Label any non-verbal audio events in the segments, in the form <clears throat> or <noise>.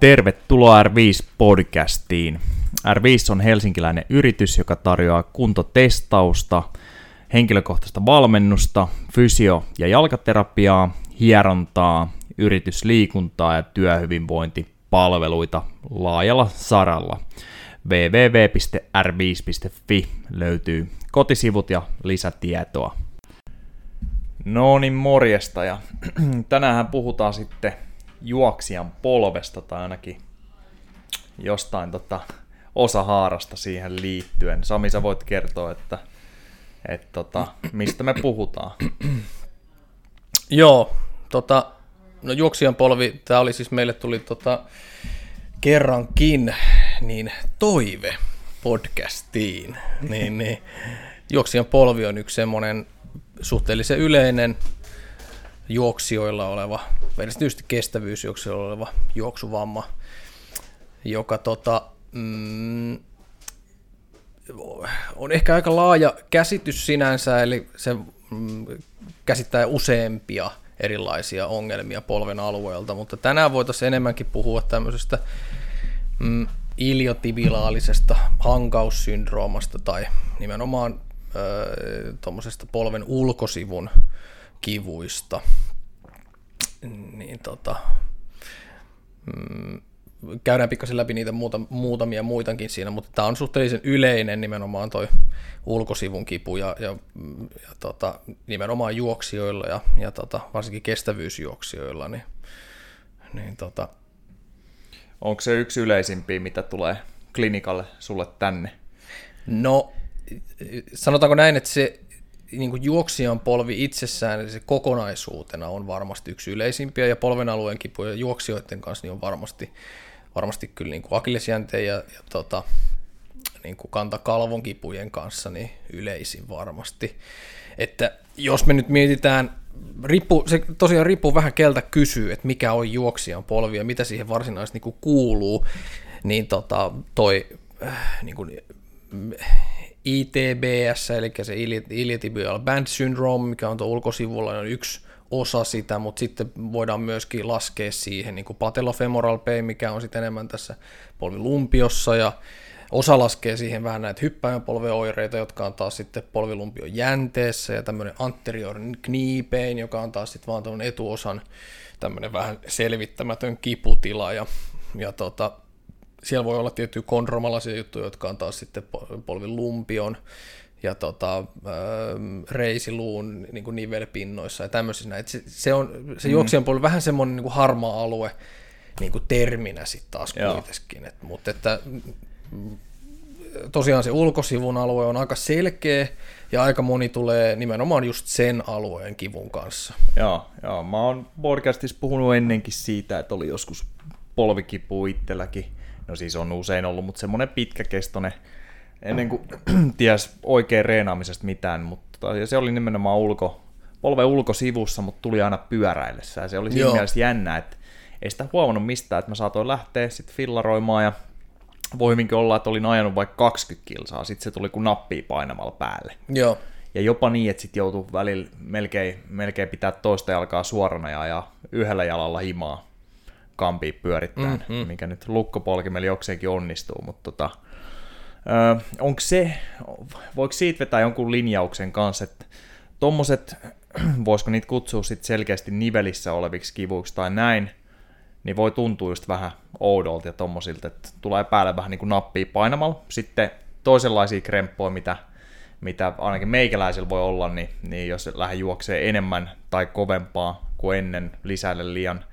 Tervetuloa R5-podcastiin. R5 on helsinkiläinen yritys, joka tarjoaa kuntotestausta, henkilökohtaista valmennusta, fysio- ja jalkaterapiaa, hierontaa, yritysliikuntaa ja työhyvinvointipalveluita laajalla saralla. www.r5.fi löytyy kotisivut ja lisätietoa. No niin, morjesta ja <clears throat> tänään puhutaan sitten juoksijan polvesta tai ainakin jostain tota, osa haarasta siihen liittyen. Sami, sä voit kertoa, että, että tota, mistä me puhutaan. <clears throat> Joo, tota, no juoksijan polvi, tämä oli siis meille tuli tota, kerrankin niin toive podcastiin. Niin, niin, juoksijan polvi on yksi semmoinen suhteellisen yleinen juoksijoilla oleva, erityisesti kestävyysjuoksijoilla oleva juoksuvamma, joka tota, mm, on ehkä aika laaja käsitys sinänsä, eli se mm, käsittää useampia erilaisia ongelmia polven alueelta, mutta tänään voitaisiin enemmänkin puhua tämmöisestä mm, iliotibilaalisesta hankaussyndroomasta tai nimenomaan tuommoisesta polven ulkosivun kivuista. Niin tota, mm, käydään pikkasen läpi niitä muuta, muutamia muitakin siinä, mutta tämä on suhteellisen yleinen nimenomaan toi ulkosivun kipu ja, ja, ja tota, nimenomaan juoksijoilla ja, ja tota, varsinkin kestävyysjuoksijoilla. Niin, niin tota. Onko se yksi yleisimpiä, mitä tulee klinikalle sulle tänne? No sanotaanko näin, että se niin kuin juoksijan polvi itsessään, eli se kokonaisuutena on varmasti yksi yleisimpiä, ja polven alueen kipuja juoksijoiden kanssa niin on varmasti, varmasti kyllä niin kuin akillesjänteen ja, ja tota, niin kuin kantakalvon kipujen kanssa niin yleisin varmasti. Että jos me nyt mietitään, riippu, se tosiaan riippuu vähän keltä kysyy, että mikä on juoksijan polvi ja mitä siihen varsinaisesti niin kuuluu, niin tota, toi äh, niin kuin, ITBS, eli se iliotibial band syndrome, mikä on tuo ulkosivulla, on yksi osa sitä, mutta sitten voidaan myöskin laskea siihen niin kuin patellofemoral pain, mikä on sitten enemmän tässä polvilumpiossa, ja osa laskee siihen vähän näitä hyppäjänpolveoireita, jotka on taas sitten polvilumpion jänteessä, ja tämmöinen anterior knee pain, joka on taas sitten vaan tuon etuosan tämmöinen vähän selvittämätön kiputila, ja, ja tota, siellä voi olla tiettyjä kondromalaisia juttuja, jotka on taas sitten polvin lumpion ja tota, reisiluun niin kuin nivelpinnoissa ja tämmöisissä. Et se, se, on, se mm. juoksijan polvi vähän semmoinen niin kuin harmaa alue niin kuin terminä sitten taas kuitenkin. Et, mutta että, tosiaan se ulkosivun alue on aika selkeä ja aika moni tulee nimenomaan just sen alueen kivun kanssa. Joo, joo. mä oon podcastissa puhunut ennenkin siitä, että oli joskus polvikipu itselläkin no siis on usein ollut, mutta semmoinen pitkäkestoinen, ennen kuin <clears throat> ties oikein reenaamisesta mitään, mutta tota, se oli nimenomaan ulko, polve ulkosivussa, mutta tuli aina pyöräillessä, ja se oli siinä Joo. mielessä jännä, että ei sitä huomannut mistään, että mä saatoin lähteä sitten fillaroimaan, ja voi hyvinkin olla, että olin ajanut vaikka 20 kilsaa, sitten se tuli kuin nappia painamalla päälle. Joo. Ja jopa niin, että sitten joutui välillä melkein, melkein pitää toista jalkaa suorana ja ajaa yhdellä jalalla himaa kampia pyörittämään, mm, mm. mikä nyt lukkopolkimella jokseenkin onnistuu, mutta tota, onko se, voiko siitä vetää jonkun linjauksen kanssa, että tuommoiset, <clears throat> voisiko niitä kutsua sit selkeästi nivelissä oleviksi kivuiksi tai näin, niin voi tuntua just vähän oudolta ja tommosilta, että tulee päälle vähän niin kuin nappia painamalla. Sitten toisenlaisia kremppoja, mitä, mitä ainakin meikäläisillä voi olla, niin, niin jos lähde juoksee enemmän tai kovempaa kuin ennen lisäille liian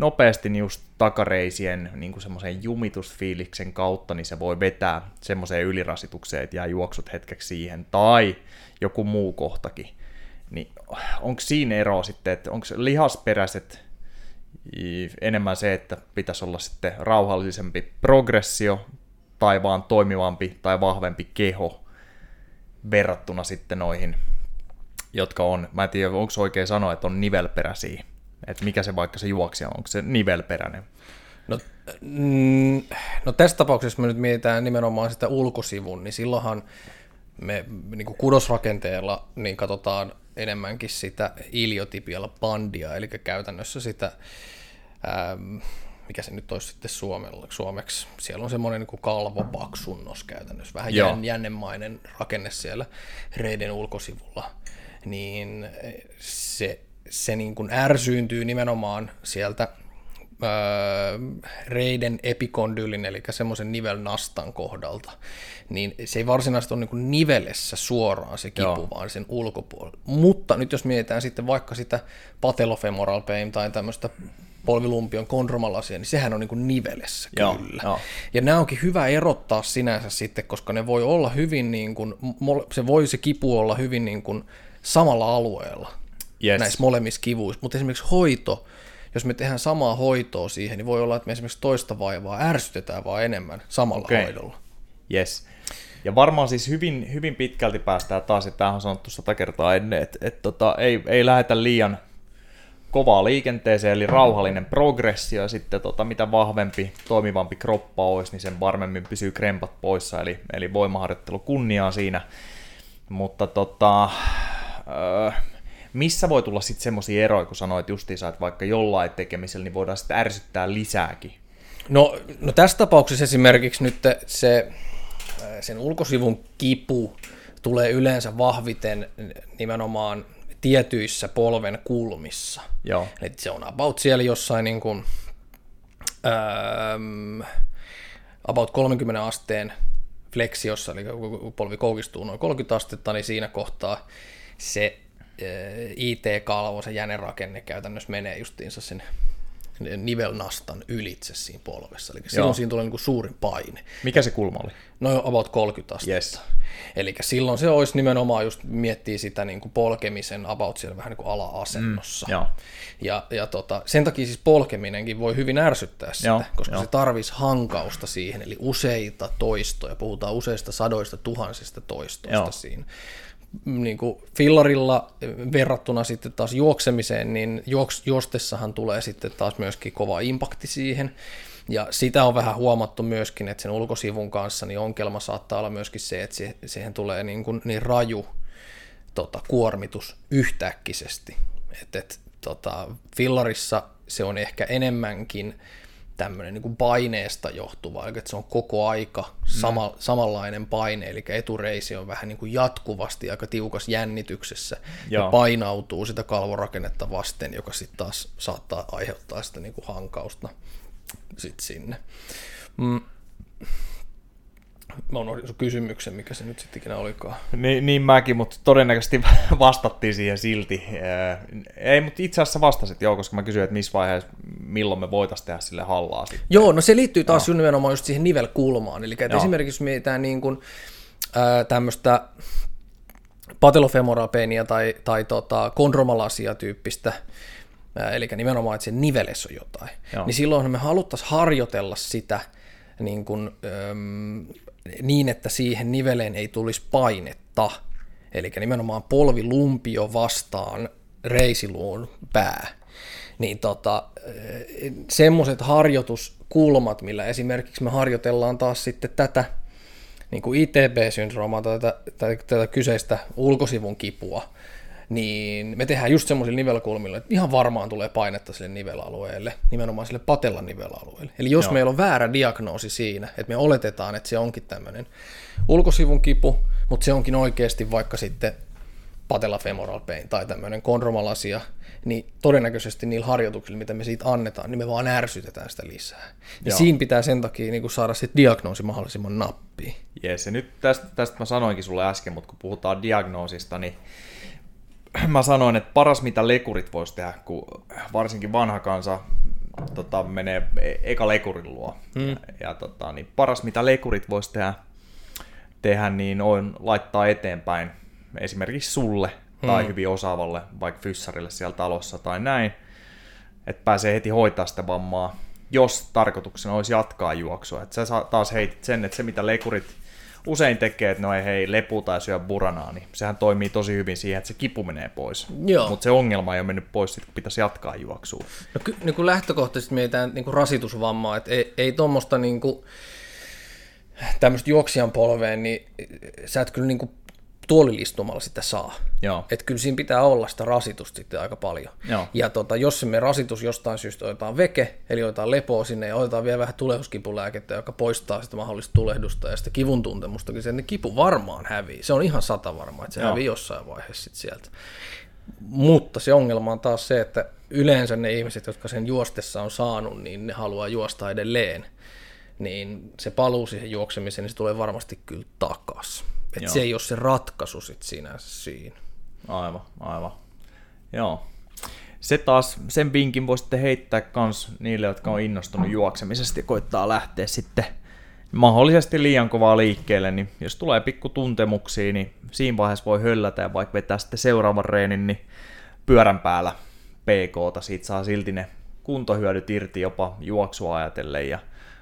nopeasti niin just takareisien niin semmoisen jumitusfiiliksen kautta, niin se voi vetää semmoiseen ylirasitukseen, että jää juoksut hetkeksi siihen, tai joku muu kohtakin. Niin onko siinä ero sitten, että onko lihasperäiset enemmän se, että pitäisi olla sitten rauhallisempi progressio, tai vaan toimivampi tai vahvempi keho verrattuna sitten noihin, jotka on, mä en tiedä, onko oikein sanoa, että on nivelperäisiä että mikä se vaikka se juoksija on, onko se nivelperäinen? No, mm, no tässä tapauksessa me nyt mietitään nimenomaan sitä ulkosivun, niin silloinhan me niin kuin kudosrakenteella niin katsotaan enemmänkin sitä iliotipialla bandia, eli käytännössä sitä ähm, mikä se nyt olisi sitten suomella, suomeksi, siellä on semmoinen niin kalvopaksunnos käytännössä, vähän Joo. jän, jännenmainen rakenne siellä reiden ulkosivulla, niin se, se niin kuin ärsyyntyy nimenomaan sieltä öö, reiden epikondylin, eli semmoisen nivelnastan kohdalta, niin se ei varsinaisesti ole niin kuin nivelessä suoraan se kipu, Joo. vaan sen ulkopuolella. Mutta nyt jos mietitään sitten vaikka sitä patellofemoral pain tai tämmöistä polvilumpion kondromalasia, niin sehän on niin kuin nivelessä Joo, kyllä. joo. Ja nämä onkin hyvä erottaa sinänsä sitten, koska ne voi olla hyvin niin kuin, se voi se kipu olla hyvin niin kuin samalla alueella Yes. näissä molemmissa kivuissa, mutta esimerkiksi hoito, jos me tehdään samaa hoitoa siihen, niin voi olla, että me esimerkiksi toista vaivaa ärsytetään vaan enemmän samalla Okei. hoidolla. Yes. Ja varmaan siis hyvin, hyvin pitkälti päästään taas, että tämähän on sanottu sata kertaa ennen, että, että tota, ei, ei lähetä liian kovaa liikenteeseen, eli rauhallinen progressio, ja sitten tota, mitä vahvempi, toimivampi kroppa olisi, niin sen varmemmin pysyy krempat poissa, eli, eli voimaharjoittelu kunniaa siinä. Mutta tota, öö, missä voi tulla sitten semmoisia eroja, kun sanoit justiinsa, että vaikka jollain tekemisellä, niin voidaan sitten ärsyttää lisääkin. No, no tässä tapauksessa esimerkiksi nyt se, sen ulkosivun kipu tulee yleensä vahviten nimenomaan tietyissä polven kulmissa. Joo. Eli se on about siellä jossain niin kuin, ähm, about 30 asteen fleksiossa, eli kun polvi koukistuu noin 30 astetta, niin siinä kohtaa se IT-kalvo, se jänerakenne käytännössä menee justiinsa sen nivelnastan ylitse siinä polvessa. Eli silloin Joo. siinä tulee niin kuin suurin paine. Mikä se kulma oli? No about 30 astetta. Yes. Eli silloin se olisi nimenomaan just miettiä sitä niin kuin polkemisen about siellä vähän niin kuin ala-asennossa. Joo. Ja, ja tota, sen takia siis polkeminenkin voi hyvin ärsyttää sitä, Joo, koska joo. se tarvisi hankausta siihen, eli useita toistoja, puhutaan useista sadoista tuhansista toistoista Joo. siinä. Niin kuin fillarilla verrattuna sitten taas juoksemiseen, niin juostessahan tulee sitten taas myöskin kova impakti siihen, ja sitä on vähän huomattu myöskin, että sen ulkosivun kanssa niin ongelma saattaa olla myöskin se, että siihen tulee niin, kuin niin raju tota, kuormitus yhtäkkisesti. Et, et, tota, fillarissa se on ehkä enemmänkin tämmöinen niin paineesta johtuva, eli että se on koko aika sama, samanlainen paine, eli etureisi on vähän niin kuin jatkuvasti aika tiukas jännityksessä Joo. ja painautuu sitä kalvorakennetta vasten, joka sitten taas saattaa aiheuttaa sitä niin kuin hankausta sit sinne. Mm. Mä unohdin sun kysymyksen, mikä se nyt sitten ikinä olikaan. Niin, niin mäkin, mutta todennäköisesti <laughs> vastattiin siihen silti. Ei, mutta itse asiassa vastasit joo, koska mä kysyin, että missä vaiheessa, milloin me voitaisiin tehdä sille hallaa sitten. Joo, no se liittyy taas no. nimenomaan just siihen nivelkulmaan. Eli että Joo. esimerkiksi jos mietitään niin kuin, ää, tämmöistä patelofemoralpeenia tai, tai tota, kondromalasia tyyppistä, ää, eli nimenomaan, että sen nivelessä on jotain, Joo. niin silloin me haluttaisiin harjoitella sitä niin, kuin, äm, niin, että siihen niveleen ei tulisi painetta, eli nimenomaan polvilumpio vastaan reisiluun pää. Niin tota, semmoiset harjoituskulmat, millä esimerkiksi me harjoitellaan taas sitten tätä niin kuin ITB-syndroomaa tai tätä, tätä, tätä kyseistä ulkosivun kipua, niin me tehdään just semmoisilla nivelkulmilla, että ihan varmaan tulee painetta sille nivelalueelle, nimenomaan sille patellan nivelalueelle. Eli jos Joo. Meillä on väärä diagnoosi siinä, että me oletetaan, että se onkin tämmöinen ulkosivun kipu, mutta se onkin oikeasti vaikka sitten patella femoral pain tai tämmöinen kondromalasia, niin todennäköisesti niillä harjoituksilla, mitä me siitä annetaan, niin me vaan ärsytetään sitä lisää. Ja Joo. siinä pitää sen takia niin kuin saada sitten diagnoosi mahdollisimman nappiin. Jes, ja nyt tästä, tästä mä sanoinkin sulle äsken, mutta kun puhutaan diagnoosista, niin mä sanoin, että paras mitä lekurit voisi tehdä, kun varsinkin vanha kansa tota, menee e- eka lekurin luo. Mm. Ja, ja tota, niin paras mitä lekurit voisi tehdä, tehdä, niin on laittaa eteenpäin esimerkiksi sulle tai hyvin osaavalle, vaikka fyssarille siellä talossa tai näin, että pääsee heti hoitaa sitä vammaa, jos tarkoituksena olisi jatkaa juoksua. Että sä taas heitit sen, että se mitä lekurit usein tekee, että no ei hei, lepu tai syö buranaa, niin sehän toimii tosi hyvin siihen, että se kipu menee pois. Mutta se ongelma ei ole mennyt pois, sit, kun pitäisi jatkaa juoksua. No ky- niin kuin lähtökohtaisesti mietitään niin kuin rasitusvammaa, että ei, ei tuommoista niin kuin, tämmöistä juoksijan polveen, niin sä et kyllä niin kuin tuolilistumalla sitä saa. Joo. Että kyllä siinä pitää olla sitä rasitusta sitten aika paljon. Joo. Ja tota, jos se me rasitus jostain syystä otetaan veke, eli otetaan lepoa sinne ja otetaan vielä vähän tulehduskipulääkettä, joka poistaa sitä mahdollista tulehdusta ja sitä kivun tuntemustakin, se kipu varmaan hävii. Se on ihan sata varma, että se Joo. hävii jossain vaiheessa sit sieltä. Mutta se ongelma on taas se, että yleensä ne ihmiset, jotka sen juostessa on saanut, niin ne haluaa juosta edelleen. Niin se paluu siihen juoksemiseen, niin se tulee varmasti kyllä takas. Et Joo. se ei ole se ratkaisu sit sinänsä siinä. Aivan, aivan. Joo. Se taas, sen vinkin voi sitten heittää kans niille, jotka on innostunut juoksemisesta ja koittaa lähteä sitten mahdollisesti liian kovaa liikkeelle, niin jos tulee pikku tuntemuksia, niin siinä vaiheessa voi höllätä ja vaikka vetää sitten seuraavan reenin, niin pyörän päällä PKta, siitä saa silti ne kuntohyödyt irti jopa juoksua ajatellen ja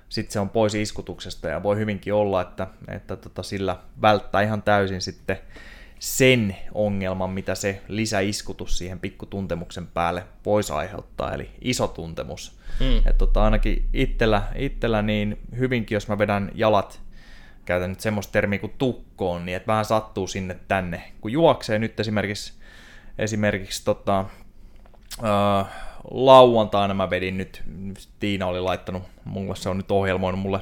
sitten se on pois iskutuksesta ja voi hyvinkin olla, että, että tota sillä välttää ihan täysin sitten sen ongelman, mitä se lisäiskutus siihen pikkutuntemuksen päälle voisi aiheuttaa, eli iso tuntemus. Mm. Et tota, ainakin itsellä, itsellä niin hyvinkin, jos mä vedän jalat, käytän nyt semmoista termiä kuin tukkoon, niin että vähän sattuu sinne tänne. Kun juoksee nyt esimerkiksi, esimerkiksi tota, äh, lauantaina mä vedin nyt, Tiina oli laittanut mulle, se on nyt ohjelmoinut mulle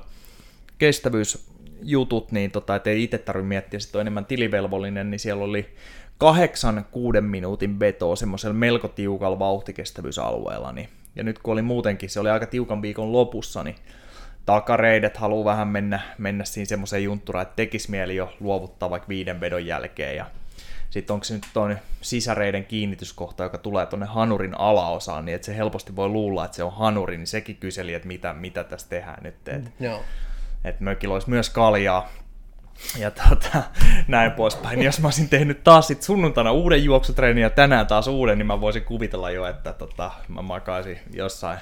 kestävyysjutut, niin tota, ettei itse tarvitse miettiä, että on enemmän tilivelvollinen, niin siellä oli kahdeksan kuuden minuutin veto semmoisella melko tiukalla vauhtikestävyysalueella, niin, ja nyt kun oli muutenkin, se oli aika tiukan viikon lopussa, niin takareidet haluaa vähän mennä, mennä siinä semmoiseen juntturaan, että tekisi mieli jo luovuttaa vaikka viiden vedon jälkeen, ja sitten onko se nyt tuon sisäreiden kiinnityskohta, joka tulee tuonne hanurin alaosaan, niin että se helposti voi luulla, että se on hanuri, niin sekin kyseli, että mitä, mitä tässä tehdään nyt. Että Joo. että mökillä olisi myös kaljaa ja tota, näin poispäin. Jos mä olisin tehnyt taas sit sunnuntaina uuden juoksutreenin ja tänään taas uuden, niin mä voisin kuvitella jo, että tota, mä makaisin jossain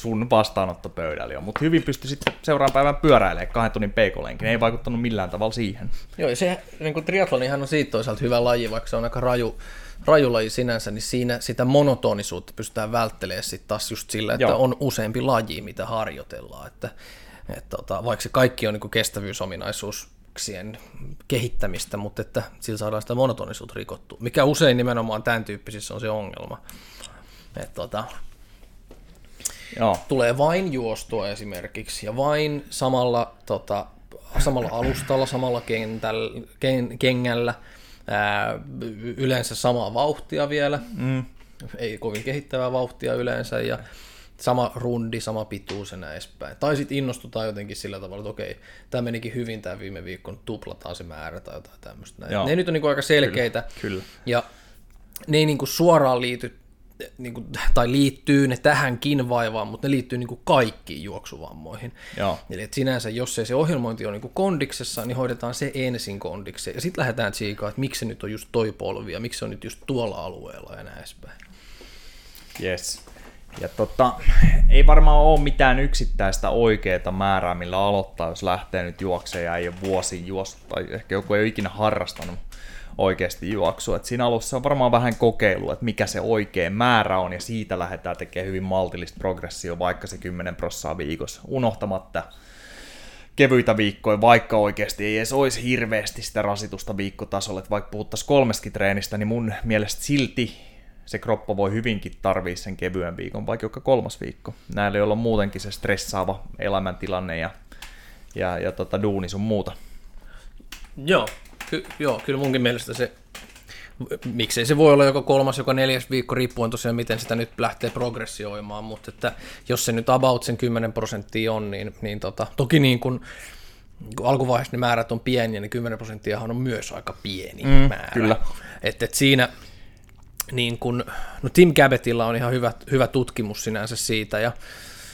sun vastaanottopöydällä jo. Mutta hyvin pystyi sitten seuraavan päivän pyöräilemään kahden tunnin peikoleenkin. Ei vaikuttanut millään tavalla siihen. Joo, ja se niin kuin triathlonihan on siitä toisaalta hyvä laji, vaikka se on aika raju, raju laji sinänsä, niin siinä sitä monotonisuutta pystytään välttelemään sitten taas just sillä, että Joo. on useampi laji, mitä harjoitellaan. Että, että tota, vaikka se kaikki on niin kuin kestävyysominaisuuksien kehittämistä, mutta että sillä saadaan sitä monotonisuutta rikottua, mikä usein nimenomaan tämän tyyppisissä on se ongelma. Että tota, Joo, tulee vain juostua esimerkiksi ja vain samalla, tota, samalla alustalla, samalla kentällä, ken, kengällä, ää, yleensä samaa vauhtia vielä, mm. ei kovin kehittävää vauhtia yleensä ja sama rundi, sama pituus ja näin edespäin. Tai sitten innostutaan jotenkin sillä tavalla, että okei, tämä menikin hyvin tämä viime viikko, nyt tuplataan se määrä tai jotain tämmöistä. Ne nyt on niinku aika selkeitä. kyllä. Ja ne ei niinku suoraan liity, niinku, tai liittyy ne tähänkin vaivaan, mutta ne liittyy niinku kaikkiin juoksuvammoihin. Joo. Eli et sinänsä, jos ei se ohjelmointi on niinku kondiksessa, niin hoidetaan se ensin kondikseen. Ja sitten lähdetään tsiikaan, että miksi se nyt on just toi polvi ja miksi se on nyt just tuolla alueella ja näin edespäin. Yes. Ja tota, ei varmaan ole mitään yksittäistä oikeaa määrää, millä aloittaa, jos lähtee nyt juokseen ja ei ole vuosiin juossut, tai ehkä joku ei ole ikinä harrastanut oikeasti juoksua. Et siinä alussa on varmaan vähän kokeilu, että mikä se oikea määrä on, ja siitä lähdetään tekemään hyvin maltillista progressio, vaikka se 10 prossaa viikossa, unohtamatta kevyitä viikkoja, vaikka oikeasti ei edes olisi hirveästi sitä rasitusta viikkotasolla, että vaikka puhuttaisiin kolmestakin treenistä, niin mun mielestä silti se kroppa voi hyvinkin tarvii sen kevyen viikon, vaikka joka kolmas viikko. Näillä, joilla on muutenkin se stressaava elämäntilanne ja, ja, ja tota, duuni sun muuta. Joo, ky- joo, kyllä munkin mielestä se, miksei se voi olla joko kolmas, joka neljäs viikko, riippuen tosiaan miten sitä nyt lähtee progressioimaan, mutta että jos se nyt about sen 10 prosenttia on, niin, niin tota, toki niin kuin, kun alkuvaiheessa ne määrät on pieniä, niin 10 prosenttia on myös aika pieni mm, määrä. kyllä. Että et siinä, niin kun, no Tim Cabotilla on ihan hyvä, hyvä tutkimus sinänsä siitä, ja,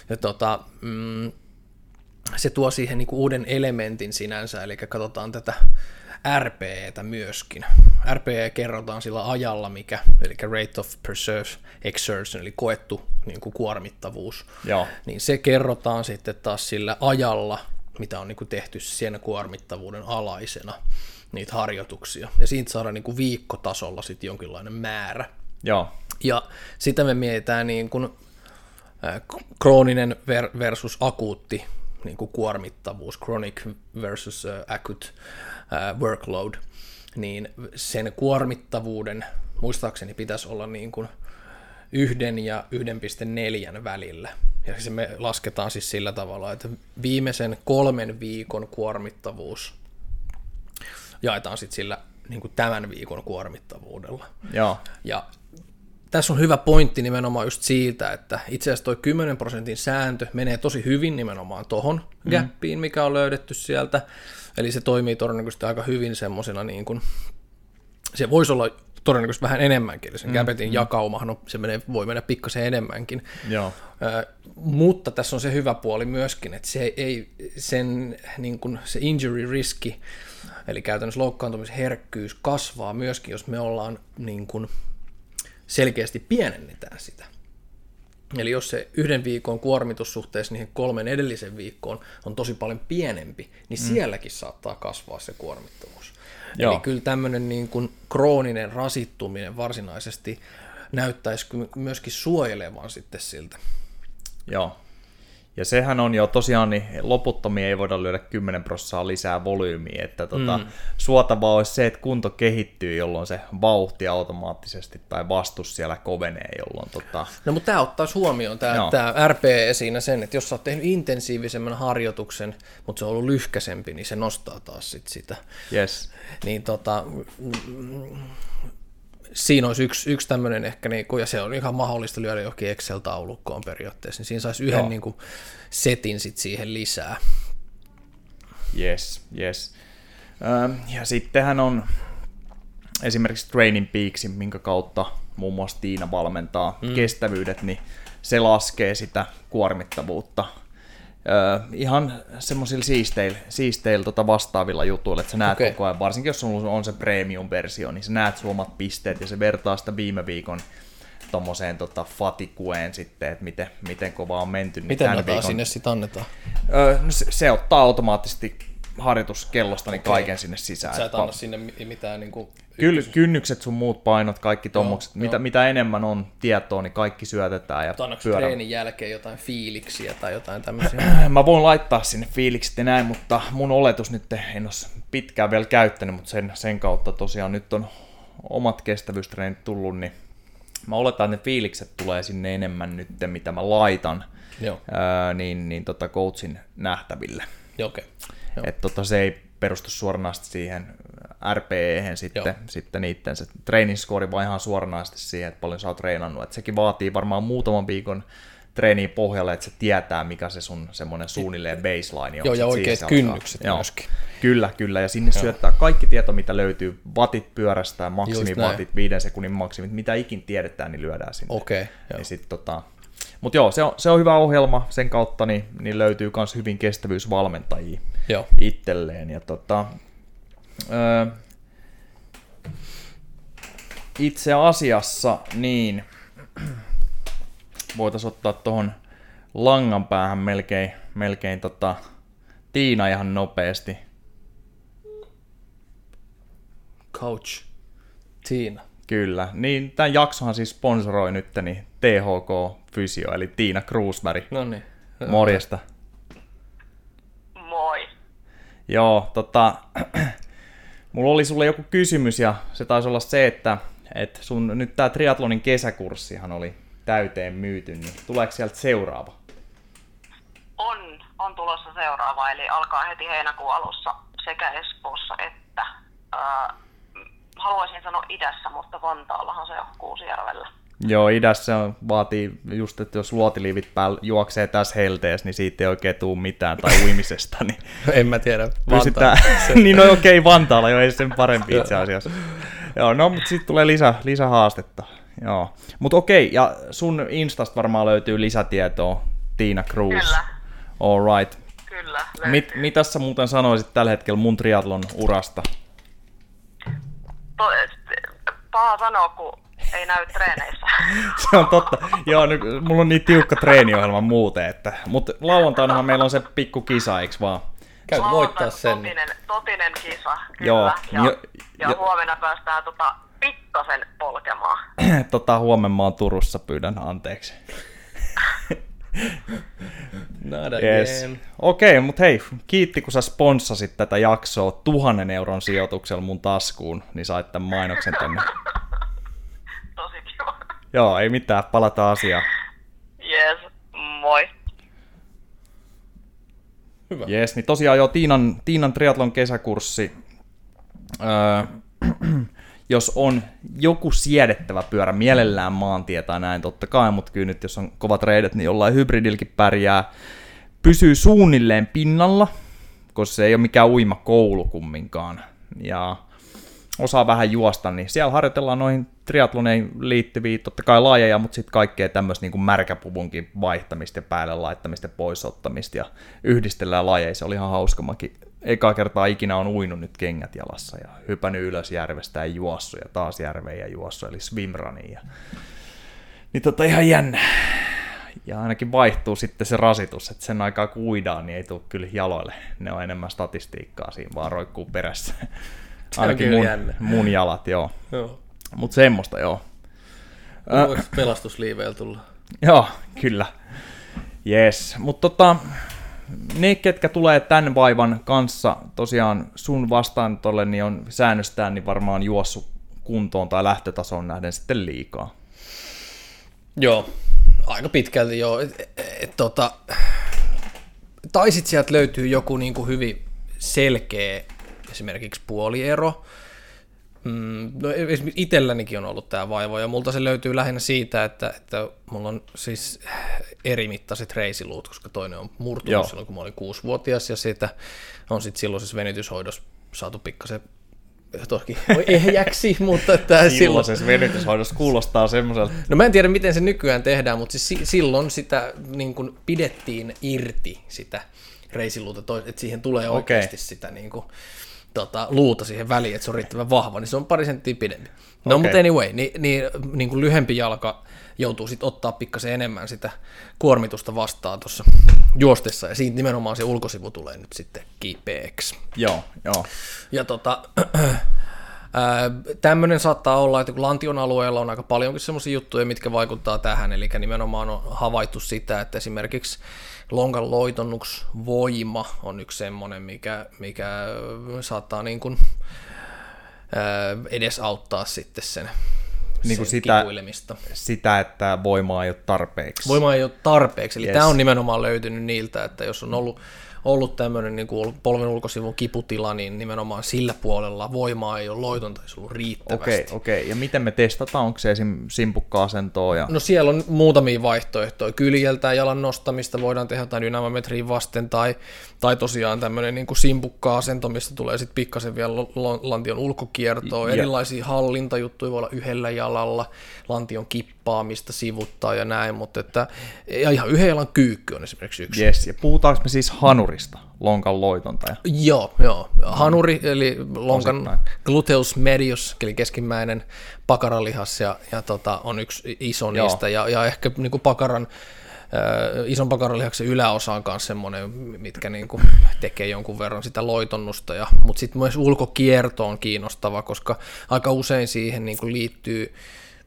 ja tota, mm, se tuo siihen niin uuden elementin sinänsä, eli katsotaan tätä RPEtä myöskin. RPE kerrotaan sillä ajalla, mikä, eli rate of preserved exertion, eli koettu niin kuin kuormittavuus. Joo. Niin se kerrotaan sitten taas sillä ajalla, mitä on niin kuin tehty sen kuormittavuuden alaisena niitä harjoituksia. Ja siitä saadaan niin kuin viikkotasolla sitten jonkinlainen määrä. Joo, Ja sitä me mietitään niin kuin, äh, krooninen ver- versus akuutti niin kuin kuormittavuus, chronic versus acute workload. niin sen kuormittavuuden muistaakseni pitäisi olla niin kuin yhden ja 1,4 välillä. Ja se me lasketaan siis sillä tavalla, että viimeisen kolmen viikon kuormittavuus jaetaan sitten sillä niin kuin tämän viikon kuormittavuudella. Joo. Ja tässä on hyvä pointti nimenomaan just siitä, että itse asiassa toi 10 prosentin sääntö menee tosi hyvin nimenomaan tohon mm. gappiin, mikä on löydetty sieltä. Eli se toimii todennäköisesti aika hyvin semmoisena niin kuin, se voisi olla todennäköisesti vähän enemmänkin, eli sen mm, mm. jakaumahan on, se menee, voi mennä pikkasen enemmänkin. Joo. Ö, mutta tässä on se hyvä puoli myöskin, että se ei, sen niin kuin, se injury riski, eli käytännössä loukkaantumisherkkyys kasvaa myöskin, jos me ollaan niin kuin, selkeästi pienennetään sitä. Eli jos se yhden viikon kuormitus suhteessa niihin kolmen edellisen viikkoon on tosi paljon pienempi, niin mm. sielläkin saattaa kasvaa se kuormittavuus. Joo. Eli kyllä tämmöinen niin kuin krooninen rasittuminen varsinaisesti näyttäisi myöskin suojelevan sitten siltä. Joo. Ja sehän on jo tosiaan, niin loputtomia ei voida lyödä 10 prosenttia lisää volyymiä, että tota, mm. suotavaa olisi se, että kunto kehittyy, jolloin se vauhti automaattisesti tai vastus siellä kovenee, jolloin tota... No mutta tämä ottaisi huomioon, tämä, tämä RPE siinä sen, että jos sä oot tehnyt intensiivisemmän harjoituksen, mutta se on ollut lyhkäsempi, niin se nostaa taas sit sitä. Yes. Niin tota, siinä olisi yksi, yksi tämmöinen ehkä, niin kuin, ja se on ihan mahdollista lyödä johonkin Excel-taulukkoon periaatteessa, niin siinä saisi yhden niin kuin, setin sit siihen lisää. Yes, yes. ja sittenhän on esimerkiksi Training Peaksin, minkä kautta muun muassa Tiina valmentaa mm. kestävyydet, niin se laskee sitä kuormittavuutta Öö, ihan semmoisilla siisteillä, siisteillä tota vastaavilla jutuilla, että sä näet okay. koko ajan, varsinkin jos on, on se premium-versio, niin sä näet sun omat pisteet ja se vertaa sitä viime viikon tommoseen tota, fatikueen sitten, että miten, miten kova on menty. Niin miten viikon... sinne sitten annetaan? Öö, no se, se, ottaa automaattisesti harjoituskellosta niin okay. kaiken sinne sisään. Sä et anna sinne mitään niin kuin Kyllä, kynnykset sun muut painot, kaikki tommokset, joo, mitä, joo. mitä enemmän on tietoa, niin kaikki syötetään. Ja pyörä... treenin jälkeen jotain fiiliksiä tai jotain tämmöisiä? <clears throat> Mä voin laittaa sinne fiilikset ja näin, mutta mun oletus nyt, en ole pitkään vielä käyttänyt, mutta sen, sen kautta tosiaan nyt on omat kestävyystreenit tullut, niin mä oletan, että ne fiilikset tulee sinne enemmän nyt, mitä mä laitan, Joo. Ää, niin, niin tota coachin nähtäville. Joo, okay. Että tota, se ei perustu suoranaisesti siihen RPE sitten, Joo. sitten niiden se training score vaan ihan suoranaisesti siihen, että paljon sä oot treenannut. Et sekin vaatii varmaan muutaman viikon treeniin pohjalle, että se tietää, mikä se sun semmoinen suunnilleen baseline on. Joo, ja oikeat kynnykset Joo. myöskin. Kyllä, kyllä, ja sinne Joo. syöttää kaikki tieto, mitä löytyy, vatit pyörästää, maksimivatit, viiden sekunnin maksimit, mitä ikin tiedetään, niin lyödään sinne. Okei, okay, joo. sit, tota, mutta joo, se on, se on hyvä ohjelma, sen kautta niin, niin löytyy myös hyvin kestävyysvalmentajia joo. itselleen. Ja tota, öö, itse asiassa niin <clears throat> voitaisiin ottaa tuohon langan päähän melkein, melkein tota, Tiina ihan nopeasti. Coach Tiina. Kyllä, niin tämän jaksohan siis sponsoroi nyt niin THK Fysio, eli Tiina Kruusberg. No niin. Morjesta. Moi. Joo, tota, <clears throat> mulla oli sulle joku kysymys ja se taisi olla se, että, että sun nyt tämä triatlonin kesäkurssihan oli täyteen myyty, niin tuleeko sieltä seuraava? On, on tulossa seuraava, eli alkaa heti heinäkuun alussa sekä Espoossa että, äh, haluaisin sanoa idässä, mutta Vantaallahan se on Kuusijärvellä. Joo, idässä on, vaatii just, että jos luotiliivit päällä juoksee tässä helteessä, niin siitä ei oikein tule mitään, tai uimisesta. Niin <laughs> en mä tiedä. Pysytään, <laughs> <laughs> niin no okei, okay, Vantaalla jo ei sen parempi itse asiassa. Joo, no, mutta sitten tulee lisä, lisähaastetta. Joo, mutta okei, ja sun Instasta varmaan löytyy lisätietoa, Tiina Cruz. Kyllä. All right. Kyllä, Mit, mitä sä muuten sanoisit tällä hetkellä mun triatlon urasta? To, paha sanoa, kun ei näy treeneissä. <laughs> se on totta. Joo, nyt, mulla on niin tiukka treeniohjelma muuten, että, mutta lauantainahan meillä on se pikku kisa, eikö vaan? Käyt voittaa sen. Totinen, totinen kisa, kyllä. Joo. Ja, jo, ja jo. huomenna päästään tota, pikkasen polkemaan. <clears throat> tota, huomenna oon Turussa, pyydän anteeksi. <laughs> Not Yes. Okei, okay, mutta hei, kiitti kun sä sponssasit tätä jaksoa tuhannen euron sijoituksella mun taskuun, niin sait tämän mainoksen tänne. <laughs> Joo, ei mitään, palataan asiaan. Yes, moi. Hyvä. Jees, niin tosiaan jo Tiinan, Tiinan triatlon kesäkurssi. Öö, <clears throat> jos on joku siedettävä pyörä, mielellään maantie tai näin totta kai, mutta kyllä nyt jos on kovat reidet, niin jollain hybridilläkin pärjää. Pysyy suunnilleen pinnalla, koska se ei ole mikään uimakoulu kumminkaan. Ja osaa vähän juosta, niin siellä harjoitellaan noihin triatloneihin liittyviä totta kai lajeja, mutta sitten kaikkea tämmöistä niin märkäpuvunkin vaihtamista ja päälle laittamista ja poisottamista ja yhdistellään lajeja. Se oli ihan hauska. Mäkin ekaa kertaa ikinä on uinut nyt kengät jalassa ja hypännyt ylös järvestä ja juossut ja taas järveen ja juossut, eli swimruniin. Ja... Niin tota ihan jännä. Ja ainakin vaihtuu sitten se rasitus, että sen aikaa kun uidaan, niin ei tule kyllä jaloille. Ne on enemmän statistiikkaa siinä, vaan roikkuu perässä. Ainakin mun, jännä. mun jalat, joo. Joo. Mutta semmoista, joo. Voiko pelastusliiveillä tulla? Joo, kyllä. Yes, mutta tota, ne, ketkä tulee tämän vaivan kanssa tosiaan sun vastaanotolle, niin on säännöstään niin varmaan juossut kuntoon tai lähtötasoon nähden sitten liikaa. Joo, aika pitkälti joo. Et, et, et, tota, tai sitten sieltä löytyy joku niin kuin hyvin selkeä esimerkiksi puoliero. Mm, no esimerkiksi itsellänikin on ollut tämä vaiva, ja multa se löytyy lähinnä siitä, että, että mulla on siis erimittaiset reisiluut, koska toinen on murtunut Joo. silloin, kun mä olin kuusivuotias, ja siitä on sitten silloisessa venytyshoidossa saatu pikkasen toki ehjäksi, <laughs> mutta että silloin, Silloisessa venytyshoidossa kuulostaa semmoiselta. No mä en tiedä, miten se nykyään tehdään, mutta siis si- silloin sitä niin kuin pidettiin irti sitä reisiluuta, että siihen tulee oikeasti sitä niin kuin, tota, luuta siihen väliin, että se on riittävän vahva, niin se on pari senttiä pidempi. No Okei. mutta anyway, niin, niin, niin kuin lyhempi jalka joutuu sitten ottaa pikkasen enemmän sitä kuormitusta vastaan tuossa juostessa, ja siitä nimenomaan se ulkosivu tulee nyt sitten kipeäksi. Joo, joo. Ja tota, tämmöinen saattaa olla, että kun lantion alueella on aika paljonkin semmoisia juttuja, mitkä vaikuttaa tähän, eli nimenomaan on havaittu sitä, että esimerkiksi lonkan loitonnuksvoima on yksi semmoinen, mikä, mikä saattaa niin kuin, edesauttaa sitten sen, Niin kuin sen sitä-. Sitä, että voimaa ei ole tarpeeksi. Voima ei ole tarpeeksi, eli yes. tämä on nimenomaan löytynyt niiltä, että jos on ollut, ollut tämmöinen niin kuin polven ulkosivun kiputila, niin nimenomaan sillä puolella voimaa ei ole loitonta, ei se ollut riittävästi. Okei, okei. Ja miten me testataan? Onko se esim. simpukka-asentoa? Ja... No siellä on muutamia vaihtoehtoja. Kyljeltä jalan nostamista voidaan tehdä jotain dynamometriin vasten, tai, tai tosiaan tämmöinen niin kuin simpukka-asento, mistä tulee sitten pikkasen vielä lantion ulkokiertoa. Ja- Erilaisia hallintajuttuja voi olla yhdellä jalalla, lantion kippaamista sivuttaa ja näin, mutta että, ja ihan yhden jalan kyykky on esimerkiksi yksi. Yes. Ja puhutaanko me siis hanurista, lonkan loitonta? Ja... Joo, joo. Hanuri, eli lonkan Osittain. gluteus medius, eli keskimmäinen pakaralihas, ja, ja tota, on yksi iso Joo. niistä, ja, ja ehkä niin kuin pakaran, ison pakaralihaksen yläosa on myös semmoinen, mitkä niin kuin tekee jonkun verran sitä loitonnusta, ja, mutta sitten myös ulkokierto on kiinnostava, koska aika usein siihen niin kuin liittyy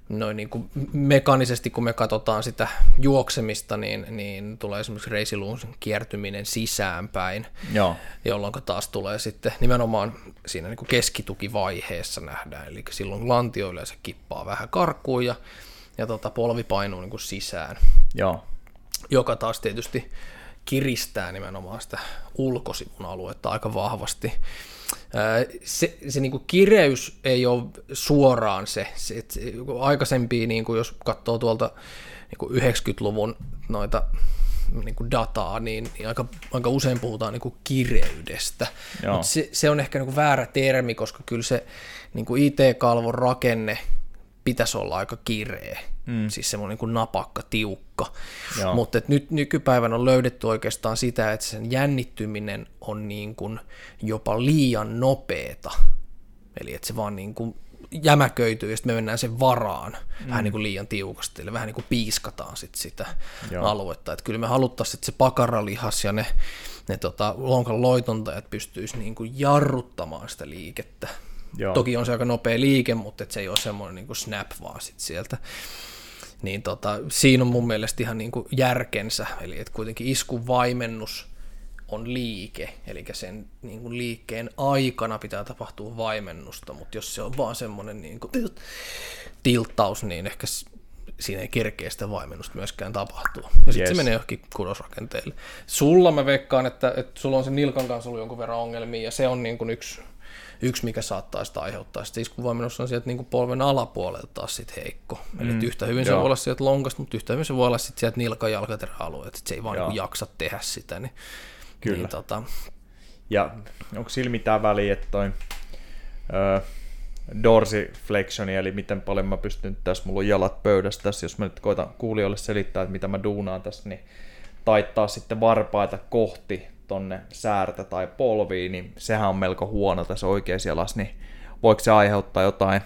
noin niin kuin mekaanisesti, kun me katsotaan sitä juoksemista, niin, niin tulee esimerkiksi reisiluun kiertyminen sisäänpäin, Joo. jolloin taas tulee sitten nimenomaan siinä niin kuin keskitukivaiheessa nähdään, eli silloin lantio yleensä kippaa vähän karkuun ja, ja tota, polvi painuu niin kuin sisään, Joo. Joka taas tietysti kiristää nimenomaan sitä ulkosivun aluetta aika vahvasti. Se, se niin kireys ei ole suoraan se, se, et se aikaisempia, niin kuin jos katsoo tuolta niin kuin 90-luvun noita niin kuin dataa, niin, niin aika, aika usein puhutaan niin kuin kireydestä. Joo. Mutta se, se on ehkä niin kuin väärä termi, koska kyllä se niin kuin IT-kalvon rakenne pitäisi olla aika kireä, mm. siis semmoinen niin napakka, tiukka. Joo. Mutta nyt nykypäivänä on löydetty oikeastaan sitä, että sen jännittyminen on niin kuin jopa liian nopeeta. Eli että se vaan niin kuin jämäköityy ja sitten me mennään sen varaan mm. vähän niin kuin liian tiukasti, eli vähän niin kuin piiskataan sit sitä Joo. Aluetta. Että kyllä me haluttaisiin, että se pakaralihas ja ne, ne tota, lonkan loitontajat pystyisi niin kuin jarruttamaan sitä liikettä. Joo. Toki on se aika nopea liike, mutta et se ei ole semmoinen niin kuin snap vaan sit sieltä. Niin tota, siinä on mun mielestä ihan niin kuin järkensä, eli että kuitenkin iskun vaimennus on liike, eli sen niin kuin liikkeen aikana pitää tapahtua vaimennusta, mutta jos se on vaan semmoinen niin kuin tilttaus, niin ehkä siinä ei kerkeä sitä vaimennusta myöskään tapahtua. Ja sitten yes. se menee johonkin kudosrakenteelle. Sulla mä veikkaan, että, että sulla on se nilkan kanssa ollut jonkun verran ongelmia, ja se on niin kuin yksi, yksi, mikä saattaa sitä aiheuttaa. Sitten iskuvaimennus on sieltä niin kuin polven alapuolelta taas sit heikko. Mm, Eli yhtä hyvin joo. se voi olla sieltä lonkasta, mutta yhtä hyvin se voi olla sit sieltä nilkan jalkateräalueelta, että se ei vaan niin jaksa tehdä sitä. Niin, Kyllä. Niin, tota... Ja onko sillä mitään väliä, että toi, öö, dorsiflexioni, eli miten paljon mä pystyn tässä, mulla on jalat pöydässä tässä, jos mä nyt koitan kuulijoille selittää, että mitä mä duunaan tässä, niin taittaa sitten varpaita kohti tonne säärtä tai polviin, niin sehän on melko huono tässä oikeassa jalassa, niin voiko se aiheuttaa jotain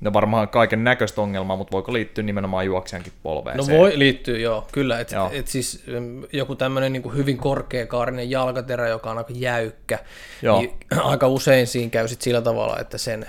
No varmaan kaiken näköistä ongelmaa, mutta voiko liittyä nimenomaan juoksijankin polveen? No voi liittyä, joo, kyllä. Et, joo. Et siis joku tämmöinen niin hyvin korkeakaarinen jalkaterä, joka on aika jäykkä, joo. niin <clears throat> aika usein siinä käy sit sillä tavalla, että sen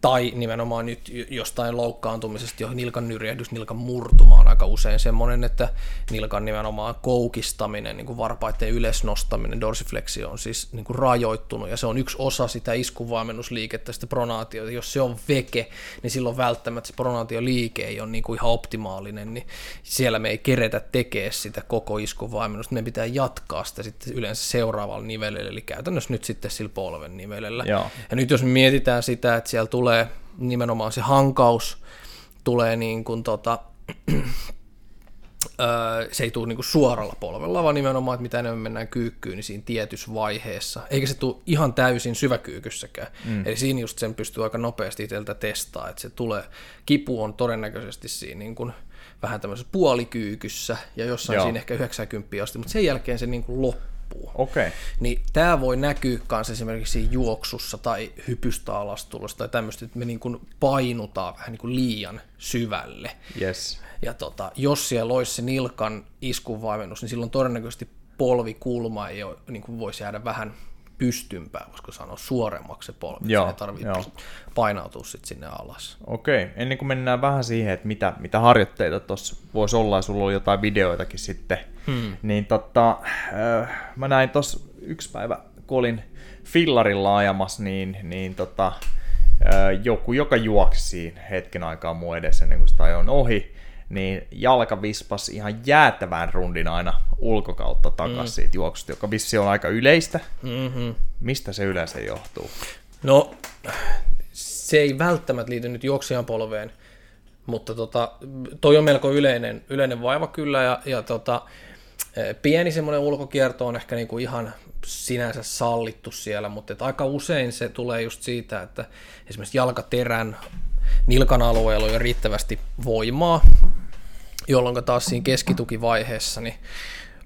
tai nimenomaan nyt jostain loukkaantumisesta jo nilkan nyrjähdys, nilkan murtuma on aika usein semmoinen, että nilkan nimenomaan koukistaminen, niin kuin varpaiden ylösnostaminen, dorsifleksio on siis niin kuin rajoittunut ja se on yksi osa sitä iskuvaimennusliikettä, sitä pronaatiota. Jos se on veke, niin silloin välttämättä se pronaatioliike ei ole niin kuin ihan optimaalinen, niin siellä me ei keretä tekemään sitä koko iskuvaimennusta, me pitää jatkaa sitä sitten yleensä seuraavalla nivelellä, eli käytännössä nyt sitten sillä polven nivelellä. Joo. Ja nyt jos me mietitään sitä, että siellä tulee tulee nimenomaan se hankaus, tulee niin kuin tota, <clears throat> se ei tule niin kuin suoralla polvella, vaan nimenomaan, että mitä enemmän mennään kyykkyyn, niin siinä tietyssä vaiheessa. Eikä se tule ihan täysin syväkyykyssäkään. Mm. Eli siinä just sen pystyy aika nopeasti itseltä testaa, että se tulee, kipu on todennäköisesti siinä niin kuin vähän tämmöisessä puolikyykyssä ja jossain Joo. siinä ehkä 90 asti, mutta sen jälkeen se niin kuin loppuu loppuu. Okay. Niin tämä voi näkyä myös esimerkiksi juoksussa tai hypystä alastulossa tai tämmöistä, että me niin kuin painutaan vähän niin kuin liian syvälle. Yes. Ja tota, jos siellä olisi se nilkan iskun vaimennus, niin silloin todennäköisesti polvikulma ei ole, niin kuin voisi jäädä vähän pystympää, voisiko sanoa, suoremmaksi se polvi. Joo, se ei tarvitse painautua sitten sinne alas. Okei, ennen kuin mennään vähän siihen, että mitä, mitä harjoitteita tuossa voisi olla, ja sulla oli jotain videoitakin sitten, hmm. niin tota, mä näin tuossa yksi päivä, kun olin fillarilla ajamassa, niin, niin tota, äh, joku, joka juoksi hetken aikaa mun edessä ennen kuin sitä ajoin ohi, niin jalka vispas ihan jäätävän rundin aina ulkokautta takaisin mm. siitä juoksusta, joka vissi on aika yleistä. Mm-hmm. Mistä se yleensä johtuu? No, se ei välttämättä liity nyt juoksijan polveen, mutta tota, toi on melko yleinen, yleinen vaiva kyllä, ja, ja tota, pieni semmoinen ulkokierto on ehkä niinku ihan sinänsä sallittu siellä, mutta et aika usein se tulee just siitä, että esimerkiksi jalkaterän nilkan alueella on jo riittävästi voimaa, jolloin taas siinä keskitukivaiheessa niin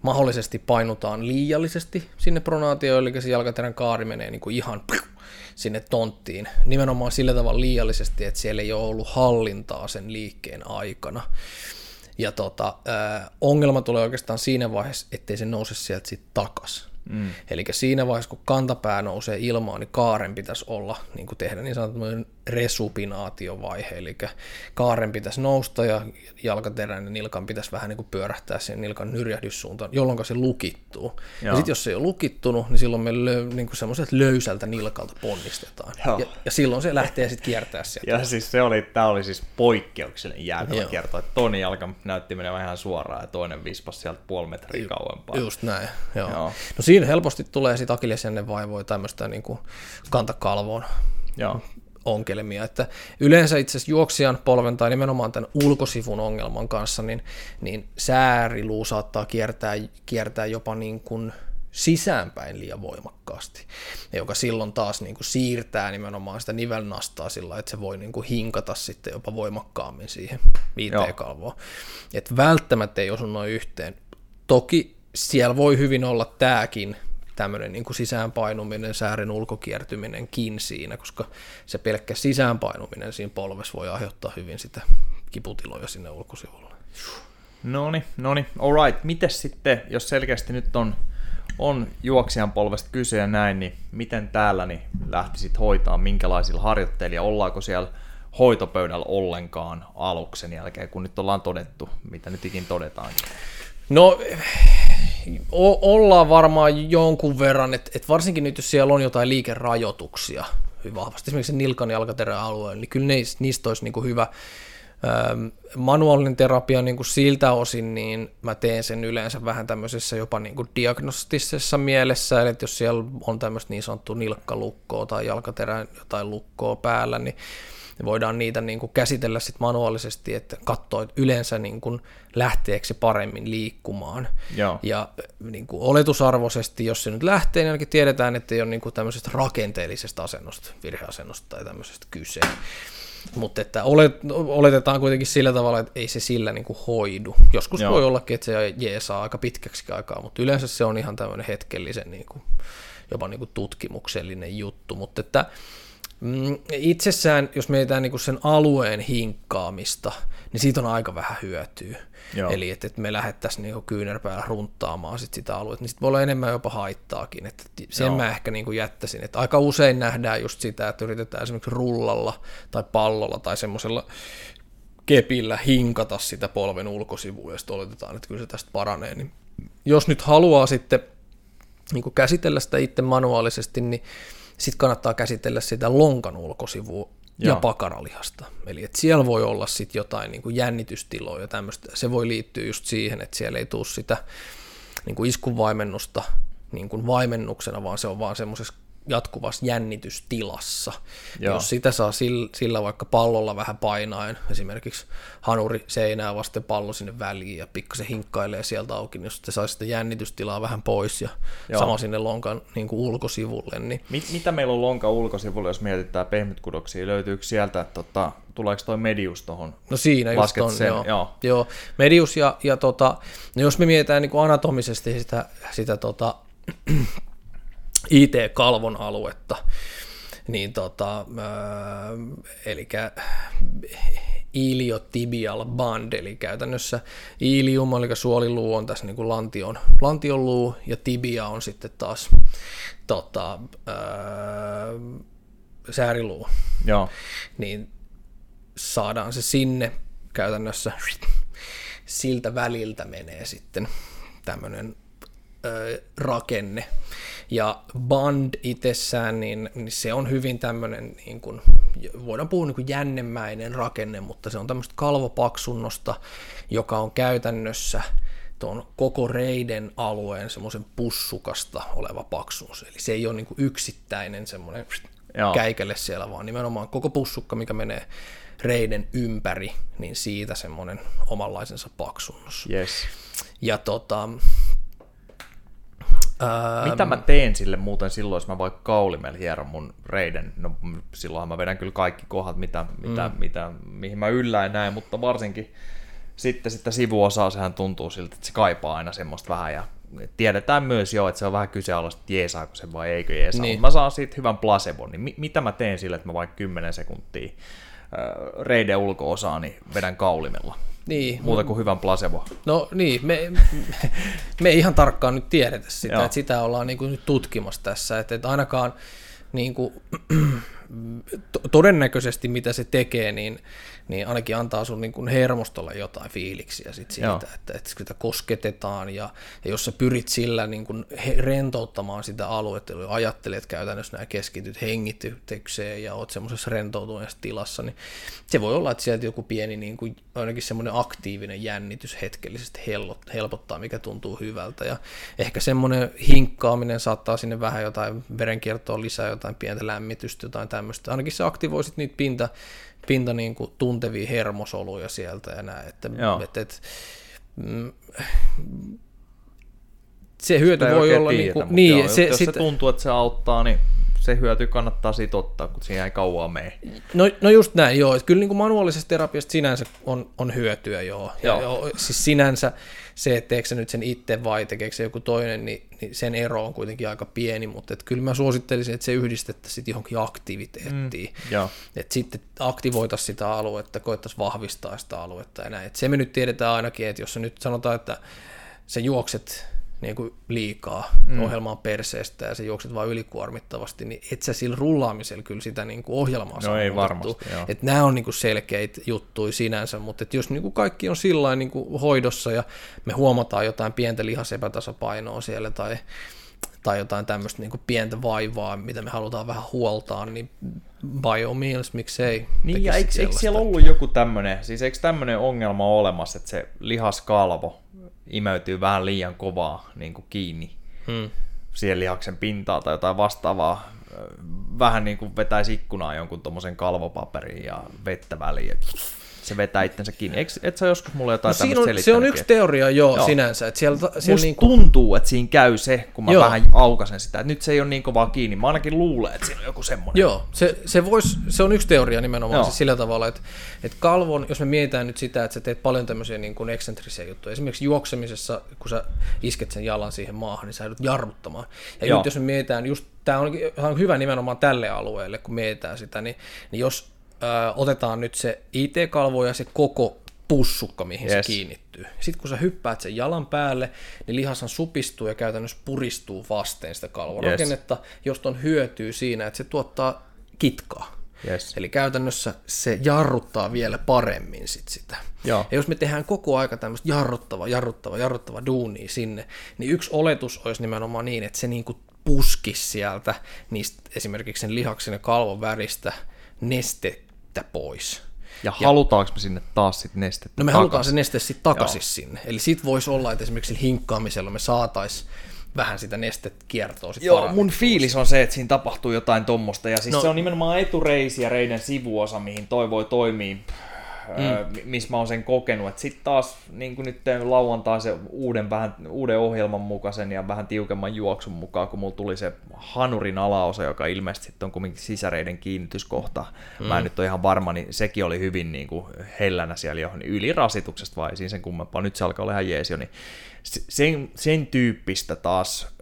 mahdollisesti painutaan liiallisesti sinne pronaatioon, eli se jalkaterän kaari menee niin kuin ihan sinne tonttiin. Nimenomaan sillä tavalla liiallisesti, että siellä ei ole ollut hallintaa sen liikkeen aikana. Ja tota, äh, ongelma tulee oikeastaan siinä vaiheessa, ettei se nouse sieltä sitten takas. Mm. Eli siinä vaiheessa, kun kantapää nousee ilmaan, niin kaaren pitäisi olla, niin kuin tehdä niin sanottu resupinaatiovaihe, eli kaaren pitäisi nousta ja jalkaterän ja nilkan pitäisi vähän niin kuin pyörähtää sen nilkan nyrjähdyssuuntaan, jolloin se lukittuu. Joo. Ja sitten jos se ei ole lukittunut, niin silloin me lö- niin semmoiset löysältä nilkalta ponnistetaan. Ja, ja, silloin se lähtee sitten kiertää sieltä. Ja siis se oli, tämä oli siis poikkeuksellinen jäätävä kierto, että toinen jalka näytti menevän ihan suoraan ja toinen vispas sieltä puoli metriä kauempaa. Just näin, joo. joo. No siinä helposti tulee sitten akillesjännen vaivoja tämmöistä niin kuin kantakalvoon Joo ongelmia. Että yleensä itse asiassa juoksijan polven tai nimenomaan tämän ulkosivun ongelman kanssa, niin, niin sääriluu saattaa kiertää, kiertää jopa niin kuin sisäänpäin liian voimakkaasti, joka silloin taas niin kuin siirtää nimenomaan sitä nivelnastaa sillä, että se voi niin kuin hinkata sitten jopa voimakkaammin siihen viiteen kalvoon. Et välttämättä ei osu noin yhteen. Toki siellä voi hyvin olla tämäkin tämmöinen niin kuin sisäänpainuminen, säärin ulkokiertyminenkin siinä, koska se pelkkä sisäänpainuminen siinä polvessa voi aiheuttaa hyvin sitä kiputiloja sinne ulkosivulle. No niin, no niin, alright. Mites sitten, jos selkeästi nyt on, on juoksijan polvesta kyse ja näin, niin miten täällä niin lähtisit hoitaa, minkälaisilla harjoitteilla, ollaanko siellä hoitopöydällä ollenkaan aluksen jälkeen, kun nyt ollaan todettu, mitä nyt ikin todetaan. No, o- ollaan varmaan jonkun verran, että et varsinkin nyt, jos siellä on jotain liikerajoituksia hyvin vahvasti, esimerkiksi nilkan jalkaterän alueella, niin kyllä niistä, niistä olisi niin kuin hyvä, manuaalinen terapia niin kuin siltä osin, niin mä teen sen yleensä vähän tämmöisessä jopa niin kuin diagnostisessa mielessä, eli että jos siellä on tämmöistä niin sanottua nilkkalukkoa tai jalkaterän jotain lukkoa päällä, niin voidaan niitä niin kuin käsitellä sit manuaalisesti, että katsoa, että yleensä niin kuin lähteekö se paremmin liikkumaan. Joo. Ja niin kuin oletusarvoisesti, jos se nyt lähtee, niin ainakin tiedetään, että ei ole niin kuin tämmöisestä rakenteellisesta asennosta, virheasennosta tai tämmöisestä kyse. Mutta että olet, oletetaan kuitenkin sillä tavalla, että ei se sillä niin kuin hoidu. Joskus Joo. voi ollakin, että se jeesaa aika pitkäksi aikaa, mutta yleensä se on ihan tämmöinen hetkellisen niin kuin, jopa niin kuin tutkimuksellinen juttu. Mutta että itsessään, jos mietitään niin sen alueen hinkkaamista, niin siitä on aika vähän hyötyä. Joo. Eli että, että me lähdettäisiin niin kyynärpäällä runttaamaan sit sitä aluetta, niin sitten voi olla enemmän jopa haittaakin. Että sen Joo. mä ehkä niin kuin jättäisin. Että aika usein nähdään just sitä, että yritetään esimerkiksi rullalla tai pallolla tai semmoisella kepillä hinkata sitä polven ulkosivua, ja sitten oletetaan, että kyllä se tästä paranee. Niin jos nyt haluaa sitten niin kuin käsitellä sitä itse manuaalisesti, niin sitten kannattaa käsitellä sitä lonkan ulkosivua Joo. ja pakaralihasta. Eli että siellä voi olla sitten jotain niin kuin jännitystiloja ja tämmöistä. Se voi liittyä just siihen, että siellä ei tule sitä niin kuin iskuvaimennusta niin kuin vaimennuksena, vaan se on vaan semmoisessa jatkuvassa jännitystilassa. Joo. Jos sitä saa sillä, sillä vaikka pallolla vähän painaen, esimerkiksi hanuri seinää vasten pallo sinne väliin ja pikkasen hinkkailee sieltä auki, niin jos se saa sitä jännitystilaa vähän pois ja Joo. sama sinne lonkan niin kuin ulkosivulle. Niin... Mit, mitä meillä on lonkan ulkosivulle, jos mietitään pehmytkudoksia? Löytyykö sieltä, tota, tuleeko toi medius tuohon? No siinä just on, sen, joo. joo. joo. Medius ja, ja tota, no jos me mietitään niin kuin anatomisesti sitä, sitä tota, IT-kalvon aluetta, niin tota, äh, eli iliotibial band, eli käytännössä ilium, eli suoliluu on tässä niin kuin lantion, lantion luu, ja tibia on sitten taas tota, äh, sääriluu. Joo. Niin saadaan se sinne käytännössä siltä väliltä menee sitten tämmöinen rakenne. Ja band itsessään, niin, niin se on hyvin tämmöinen, niin kuin, voidaan puhua niin kuin jännemäinen rakenne, mutta se on tämmöistä kalvopaksunnosta, joka on käytännössä tuon koko reiden alueen semmoisen pussukasta oleva paksuus. Eli se ei ole niin kuin yksittäinen semmoinen Joo. käikelle siellä, vaan nimenomaan koko pussukka, mikä menee reiden ympäri, niin siitä semmoinen omanlaisensa paksunnus. Yes. Ja tota, mitä mä teen sille muuten silloin, jos mä vaikka kaulimella hieron mun reiden? No silloinhan mä vedän kyllä kaikki kohdat, mitä, mitä, mm. mitä, mihin mä yllään näin, mutta varsinkin sitten sitä sivuosaa, sehän tuntuu siltä, että se kaipaa aina semmoista vähän ja tiedetään myös jo, että se on vähän kyseenalaista, että jeesaako se vai eikö jeesaa, niin. mä saan siitä hyvän placebon, niin mi- mitä mä teen sille, että mä vaikka 10 sekuntia äh, reiden ulko-osaa, niin vedän kaulimella? Niin. Muuta kuin hyvän placebo. No niin, me, me ei ihan tarkkaan nyt tiedetä sitä, että sitä ollaan niin kuin nyt tutkimassa tässä, että, että ainakaan niin kuin, todennäköisesti mitä se tekee, niin, niin ainakin antaa sun niin kuin hermostolle jotain fiiliksiä sit siitä, että, että sitä kosketetaan ja, ja jos sä pyrit sillä niin kuin rentouttamaan sitä aluetta, eli ajattelet käytännössä nämä keskityt hengitykseen ja oot semmoisessa rentoutuneessa tilassa, niin se voi olla, että sieltä joku pieni niin kuin, ainakin semmoinen aktiivinen jännitys hetkellisesti helpottaa, mikä tuntuu hyvältä ja ehkä semmoinen hinkkaaminen saattaa sinne vähän jotain verenkiertoa lisää, jotain pientä lämmitystä, jotain tämmöistä. Ainakin se aktivoi niitä pinta, pinta niin kuin tuntevia hermosoluja sieltä ja näin. Että, et, et, mm, se hyöty Sitä voi olla... Tiedä, niin, kuin, niin joo, se, jos sit, se tuntuu, että se auttaa, niin se hyöty kannattaa siitä ottaa, kun siihen ei kauaa mene. No, no just näin, joo. Että kyllä niin kuin manuaalisesta terapiasta sinänsä on, on hyötyä, joo. Ja, joo. joo. Siis sinänsä se, että teekö se nyt sen itse vai tekeekö se joku toinen, niin, niin sen ero on kuitenkin aika pieni, mutta että kyllä mä suosittelisin, että se yhdistettäisiin johonkin aktiviteettiin. Mm, että sitten aktivoitaisiin sitä aluetta, koettaisiin vahvistaa sitä aluetta ja näin. Et se me nyt tiedetään ainakin, että jos se nyt sanotaan, että se juokset niin kuin liikaa mm. ohjelmaan perseestä ja sä juokset vaan ylikuormittavasti, niin et sä sillä rullaamisella kyllä sitä niin kuin ohjelmaa no ei varmasti. Että nämä on niin kuin selkeitä juttuja sinänsä, mutta että jos niin kuin kaikki on sillä niin kuin hoidossa ja me huomataan jotain pientä lihasepätasapainoa siellä tai tai jotain tämmöistä niin kuin pientä vaivaa, mitä me halutaan vähän huoltaa, niin by all means, miksei. Niin, ja eikö, eikö siellä ollut joku tämmöinen, siis eikö tämmöinen ongelma olemassa, että se lihaskalvo imeytyy vähän liian kovaa niin kuin kiinni hmm. siihen lihaksen pintaan tai jotain vastaavaa, vähän niin kuin vetäisi ikkunaa jonkun tuommoisen kalvopaperin ja vettä väliin se vetää itsensä kiinni. Eikö, et sä joskus mulle jotain no, siinä on, Se on yksi teoria jo joo. sinänsä. Että siellä, siellä Musta niin kuin... tuntuu, että siinä käy se, kun mä joo. vähän aukasen sitä, että nyt se ei ole niin kovaa kiinni. Mä ainakin luulen, että siinä on joku semmoinen. Joo, se, se, vois, se on yksi teoria nimenomaan siis sillä tavalla, että, että kalvon, jos me mietitään nyt sitä, että sä teet paljon tämmöisiä niin kuin eksentrisiä juttuja. Esimerkiksi juoksemisessa, kun sä isket sen jalan siihen maahan, niin sä joudut jarruttamaan. Ja joo. nyt jos me mietitään just tämä on, on hyvä nimenomaan tälle alueelle, kun mietitään sitä, niin, niin jos ö, otetaan nyt se IT-kalvo ja se koko pussukka, mihin yes. se kiinnittyy. Sitten kun sä hyppäät sen jalan päälle, niin lihashan supistuu ja käytännössä puristuu vasten sitä kalvorakennetta, yes. josta on hyötyä siinä, että se tuottaa kitkaa. Yes. Eli käytännössä se jarruttaa vielä paremmin sit sitä. Joo. Ja jos me tehdään koko aika tämmöistä jarruttava, jarruttava, jarruttava duunia sinne, niin yksi oletus olisi nimenomaan niin, että se niinku puskisi sieltä niistä esimerkiksi sen lihaksen ja kalvon väristä nestettä nestettä pois. Ja, ja halutaanko me sinne taas sitten nestettä No me takas? halutaan se neste sitten takaisin Joo. sinne. Eli sit voisi olla, että esimerkiksi hinkkaamisella me saataisiin vähän sitä nestet kiertoa Joo, Joo, mun fiilis on se, että siinä tapahtuu jotain tuommoista, ja siis no. se on nimenomaan etureisi ja reiden sivuosa, mihin toi voi toimia mm. missä mä oon sen kokenut. Sitten taas niin kuin nyt lauantai se uuden, vähän, uuden ohjelman mukaisen ja vähän tiukemman juoksun mukaan, kun mulla tuli se hanurin alaosa, joka ilmeisesti on kuitenkin sisäreiden kiinnityskohta. Mm. Mä en nyt ole ihan varma, niin sekin oli hyvin niin kuin hellänä siellä jo niin ylirasituksesta vai siinä sen kummempaa. Nyt se alkaa olla ihan jees jo, niin sen, sen tyyppistä taas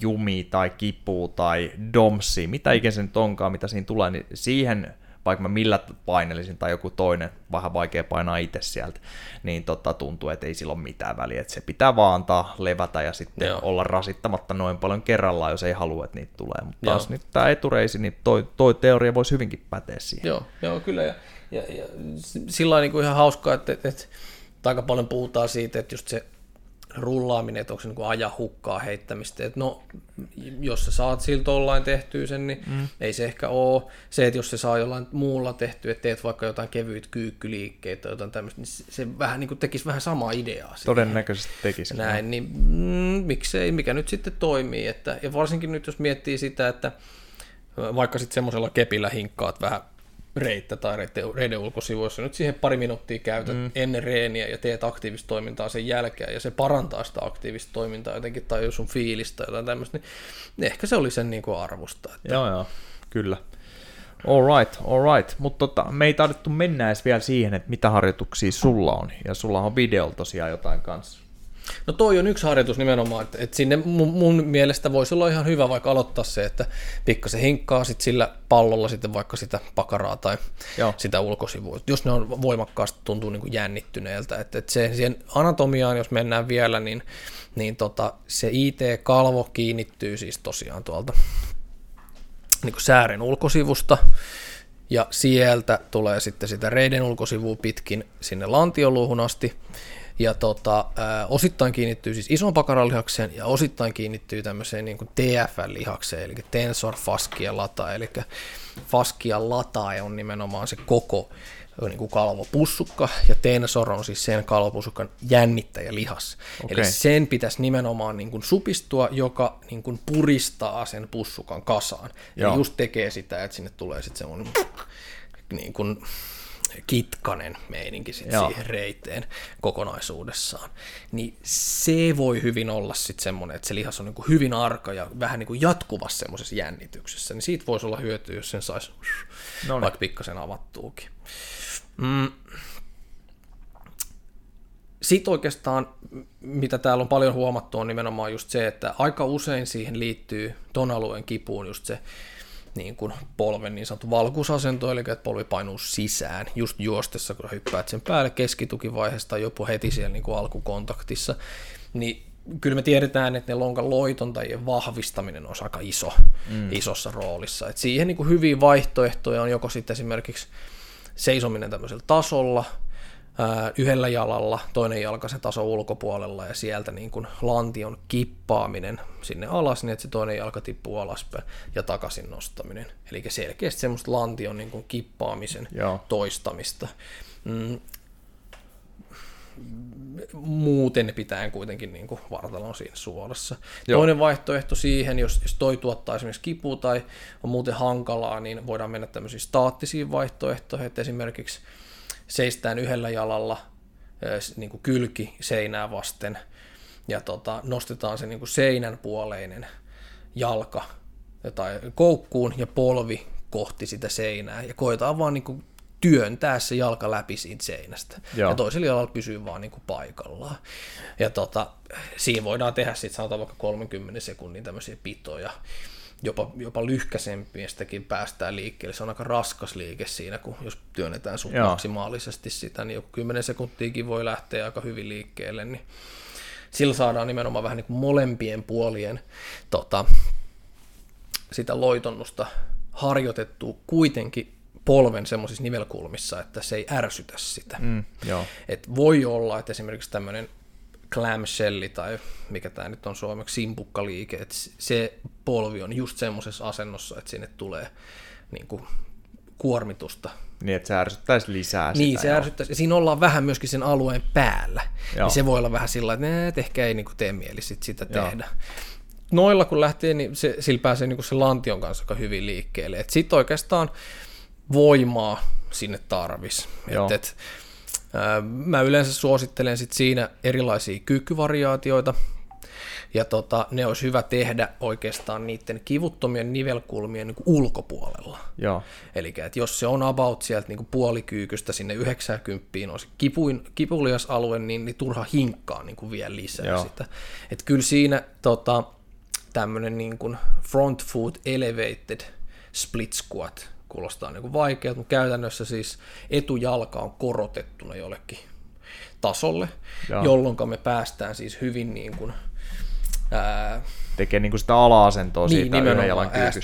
jumi tai kipu tai domsi, mitä ikinä se nyt onkaan, mitä siinä tulee, niin siihen vaikka mä millä painelisin tai joku toinen, vähän vaikea painaa itse sieltä, niin tota, tuntuu, että ei sillä ole mitään väliä, että se pitää vaan antaa levätä ja sitten Joo. olla rasittamatta noin paljon kerrallaan, jos ei halua, että niitä tulee. Mutta taas nyt tämä etureisi, niin toi, toi teoria voisi hyvinkin päteä siihen. Joo, joo kyllä, ja, ja, ja sillä on niin ihan hauskaa, että, että, että aika paljon puhutaan siitä, että just se rullaaminen, että onko se niin aja hukkaa heittämistä. Että no, jos sä saat siltä jollain tehtyä sen, niin mm. ei se ehkä ole. Se, että jos se saa jollain muulla tehtyä, että teet vaikka jotain kevyitä kyykkyliikkeitä tai jotain tämmöistä, niin se vähän niin kuin tekisi vähän samaa ideaa. Siihen. Todennäköisesti tekisi. Näin, niin mm, miksei, mikä nyt sitten toimii. Että, ja varsinkin nyt jos miettii sitä, että vaikka sitten semmoisella kepillä hinkkaat vähän reittä tai reiden ulkosivuissa. Nyt siihen pari minuuttia käytät mm. ennen reeniä ja teet aktiivista toimintaa sen jälkeen ja se parantaa sitä aktiivista toimintaa jotenkin tai jos sun fiilistä tai jotain tämmöistä, niin ehkä se oli sen niin kuin arvosta. Että... Joo, joo, kyllä. All right, all right. Mutta tota, me ei taidettu mennä edes vielä siihen, että mitä harjoituksia sulla on. Ja sulla on videolla tosiaan jotain kanssa. No toi on yksi harjoitus nimenomaan, että, että sinne mun, mun mielestä voisi olla ihan hyvä vaikka aloittaa se, että pikkasen hinkkaa sit sillä pallolla sitten vaikka sitä pakaraa tai Joo. sitä ulkosivua. Jos ne on voimakkaasti tuntuu niin kuin jännittyneeltä. Että, että se, siihen anatomiaan, jos mennään vielä, niin, niin tota, se IT-kalvo kiinnittyy siis tosiaan tuolta niin kuin säären ulkosivusta, ja sieltä tulee sitten sitä reiden ulkosivua pitkin sinne lantioluuhun asti, ja tota, ää, osittain kiinnittyy siis ison pakaralihakseen ja osittain kiinnittyy tämmöiseen niin TFL-lihakseen, eli tensor fascia lata, eli fascia lata on nimenomaan se koko niin kuin kalvopussukka, ja tensor on siis sen kalvopussukan jännittäjälihas. Okay. Eli sen pitäisi nimenomaan niin kuin supistua, joka niin kuin puristaa sen pussukan kasaan. Ja just tekee sitä, että sinne tulee sitten semmoinen niin kuin, kitkanen meininki sit siihen reiteen kokonaisuudessaan, niin se voi hyvin olla sitten semmoinen, että se lihas on niinku hyvin arka ja vähän niinku jatkuvassa semmoisessa jännityksessä, niin siitä voisi olla hyötyä, jos sen saisi vaikka pikkasen avattuukin. Mm. Sitten oikeastaan, mitä täällä on paljon huomattu, on nimenomaan just se, että aika usein siihen liittyy ton alueen kipuun just se niin kuin polven niin sanottu valkuusasento, eli että polvi painuu sisään just juostessa, kun hyppäät sen päälle keskitukivaiheesta jopa heti siellä niin kuin alkukontaktissa, niin kyllä me tiedetään, että ne lonkan loitontajien vahvistaminen on aika iso, mm. isossa roolissa. Et siihen niin kuin hyviä vaihtoehtoja on joko sitten esimerkiksi seisominen tämmöisellä tasolla, yhdellä jalalla, toinen jalka sen tason ulkopuolella ja sieltä niin kuin lantion kippaaminen sinne alas, niin että se toinen jalka tippuu alaspäin ja takaisin nostaminen. Eli selkeästi semmoista lantion niin kuin kippaamisen Joo. toistamista. Mm, muuten pitäen kuitenkin niin kuin vartalon siinä suorassa. Joo. Toinen vaihtoehto siihen, jos, jos toi tuottaa esimerkiksi kipua tai on muuten hankalaa, niin voidaan mennä tämmöisiin staattisiin vaihtoehtoihin, että esimerkiksi seistään yhdellä jalalla niin kuin kylki seinää vasten ja tota, nostetaan se niin kuin seinän puoleinen jalka tai koukkuun ja polvi kohti sitä seinää ja koetaan vaan niin kuin työntää se jalka läpi siitä seinästä. Joo. Ja toisella jalalla pysyy vaan niin kuin paikallaan. Ja tota, siinä voidaan tehdä sitten sanotaan vaikka 30 sekunnin tämmöisiä pitoja, jopa, jopa lyhkäisempiästäkin päästään liikkeelle. Se on aika raskas liike siinä, kun jos työnnetään sun Joo. maksimaalisesti sitä, niin joku 10 sekuntiakin voi lähteä aika hyvin liikkeelle, niin sillä saadaan nimenomaan vähän niin kuin molempien puolien tota, sitä loitonnusta harjoitettua kuitenkin polven semmoisissa nivelkulmissa, että se ei ärsytä sitä. Mm, joo. Et voi olla, että esimerkiksi tämmöinen clamshelli tai mikä tämä nyt on suomeksi, simpukkaliike, että se polvi on just semmoisessa asennossa, että sinne tulee niin kuin kuormitusta. Niin, että se ärsyttäisi lisää Niin, sitä. se joo. ärsyttäisi. Ja siinä ollaan vähän myöskin sen alueen päällä. Joo. Niin se voi olla vähän sillä että "Nää, et ehkä ei niin kuin tee mieli sit sitä Joo. tehdä. Noilla kun lähtee, niin se, sillä pääsee niin kuin se lantion kanssa aika hyvin liikkeelle. Sitten oikeastaan voimaa sinne tarvis. Joo. Et, mä yleensä suosittelen sit siinä erilaisia kyykkyvariaatioita, ja tota, ne olisi hyvä tehdä oikeastaan niiden kivuttomien nivelkulmien niin ulkopuolella. Joo. Eli jos se on about sieltä niin puolikyykystä sinne 90 on se kipuin, kipulias alue, niin, niin turha hinkkaa niin vielä lisää Joo. sitä. Että kyllä siinä tota, tämmöinen niin kuin front foot elevated split squat kuulostaa niin kuin vaikealta, mutta käytännössä siis etujalka on korotettuna jollekin tasolle, Joo. jolloin me päästään siis hyvin niin kuin, ää, Tekee niinku sitä ala-asentoa niin, siitä yhden jalan kyykystä.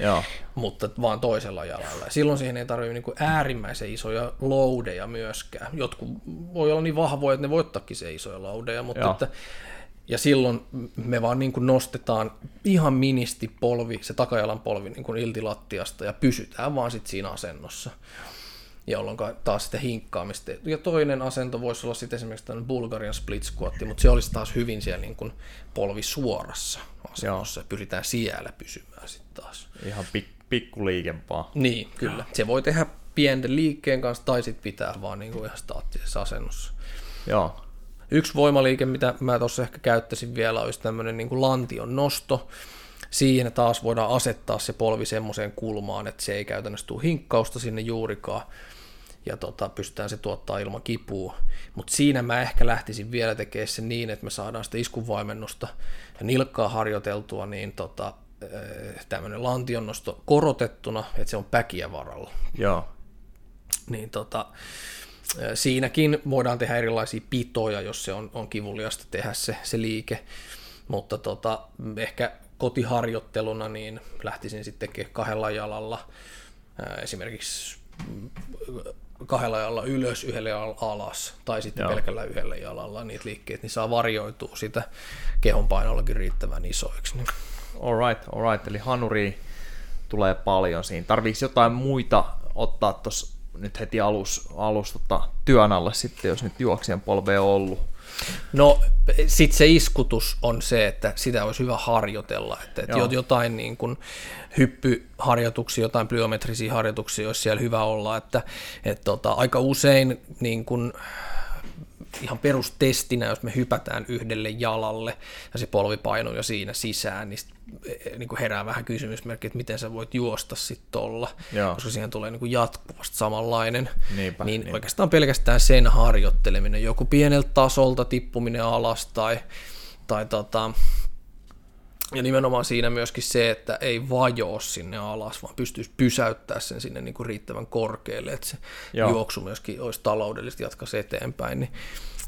Joo. mutta vaan toisella jalalla. Ja silloin siihen ei tarvitse niinku äärimmäisen isoja loudeja myöskään. Jotkut voi olla niin vahvoja, että ne voittakin se isoja loudeja, mutta Joo. että, ja silloin me vaan niin kuin nostetaan ihan ministi polvi, se takajalan polvi niin kuin ilti lattiasta ja pysytään vaan sit siinä asennossa jolloin taas sitä hinkkaamista. Ja toinen asento voisi olla sitten esimerkiksi tämmöinen Bulgarian split squat, mutta se olisi taas hyvin siellä niin kuin polvi suorassa asennossa. Ja pyritään siellä pysymään sitten taas. Ihan pik, pikkuliikempaa. Niin, kyllä. Se voi tehdä pienen liikkeen kanssa tai sitten pitää vaan niin kuin ihan staattisessa asennossa. Joo. Yksi voimaliike, mitä mä tuossa ehkä käyttäisin vielä, olisi tämmöinen niin kuin lantion nosto. Siinä taas voidaan asettaa se polvi semmoiseen kulmaan, että se ei käytännössä tule hinkkausta sinne juurikaan ja tota, pystytään se tuottaa ilman kipua. Mutta siinä mä ehkä lähtisin vielä tekemään sen niin, että me saadaan sitä iskuvaimennusta ja nilkkaa harjoiteltua, niin tota, tämmöinen lantionnosto korotettuna, että se on päkiä varalla. Joo. Niin tota, ö, siinäkin voidaan tehdä erilaisia pitoja, jos se on, on kivuliasta tehdä se, se liike, mutta tota, ehkä kotiharjoitteluna niin lähtisin sitten tekemään kahdella jalalla, ää, esimerkiksi mm, kahdella jalalla ylös, yhdellä jalalla alas, tai sitten Joo. Pelkällä yhdellä jalalla niitä liikkeitä, niin saa varjoitua sitä kehon painollakin riittävän isoiksi. Niin. Alright, alright. Eli hanuri tulee paljon siinä. Tarviiko jotain muita ottaa tuossa nyt heti alus, alus tota, työn alle sitten, jos nyt juoksien polve on ollut? No sitten se iskutus on se, että sitä olisi hyvä harjoitella, että, että jotain niin kuin hyppyharjoituksia, jotain plyometrisiä harjoituksia olisi siellä hyvä olla, että, että tota, aika usein niin kuin, ihan perustestinä, jos me hypätään yhdelle jalalle ja se polvi painuu jo siinä sisään, niin, sit, eh, niin kuin herää vähän kysymysmerkki, että miten sä voit juosta sitten tolla, Joo. koska siihen tulee niin kuin jatkuvasti samanlainen. Niinpä, niin niinpä. oikeastaan pelkästään sen harjoitteleminen, joku pieneltä tasolta tippuminen alas tai, tai tota, ja nimenomaan siinä myöskin se, että ei vajoo sinne alas, vaan pystyisi pysäyttää sen sinne niin kuin riittävän korkealle, että se Joo. Joo. juoksu myöskin olisi taloudellisesti jatkaisi eteenpäin. Niin,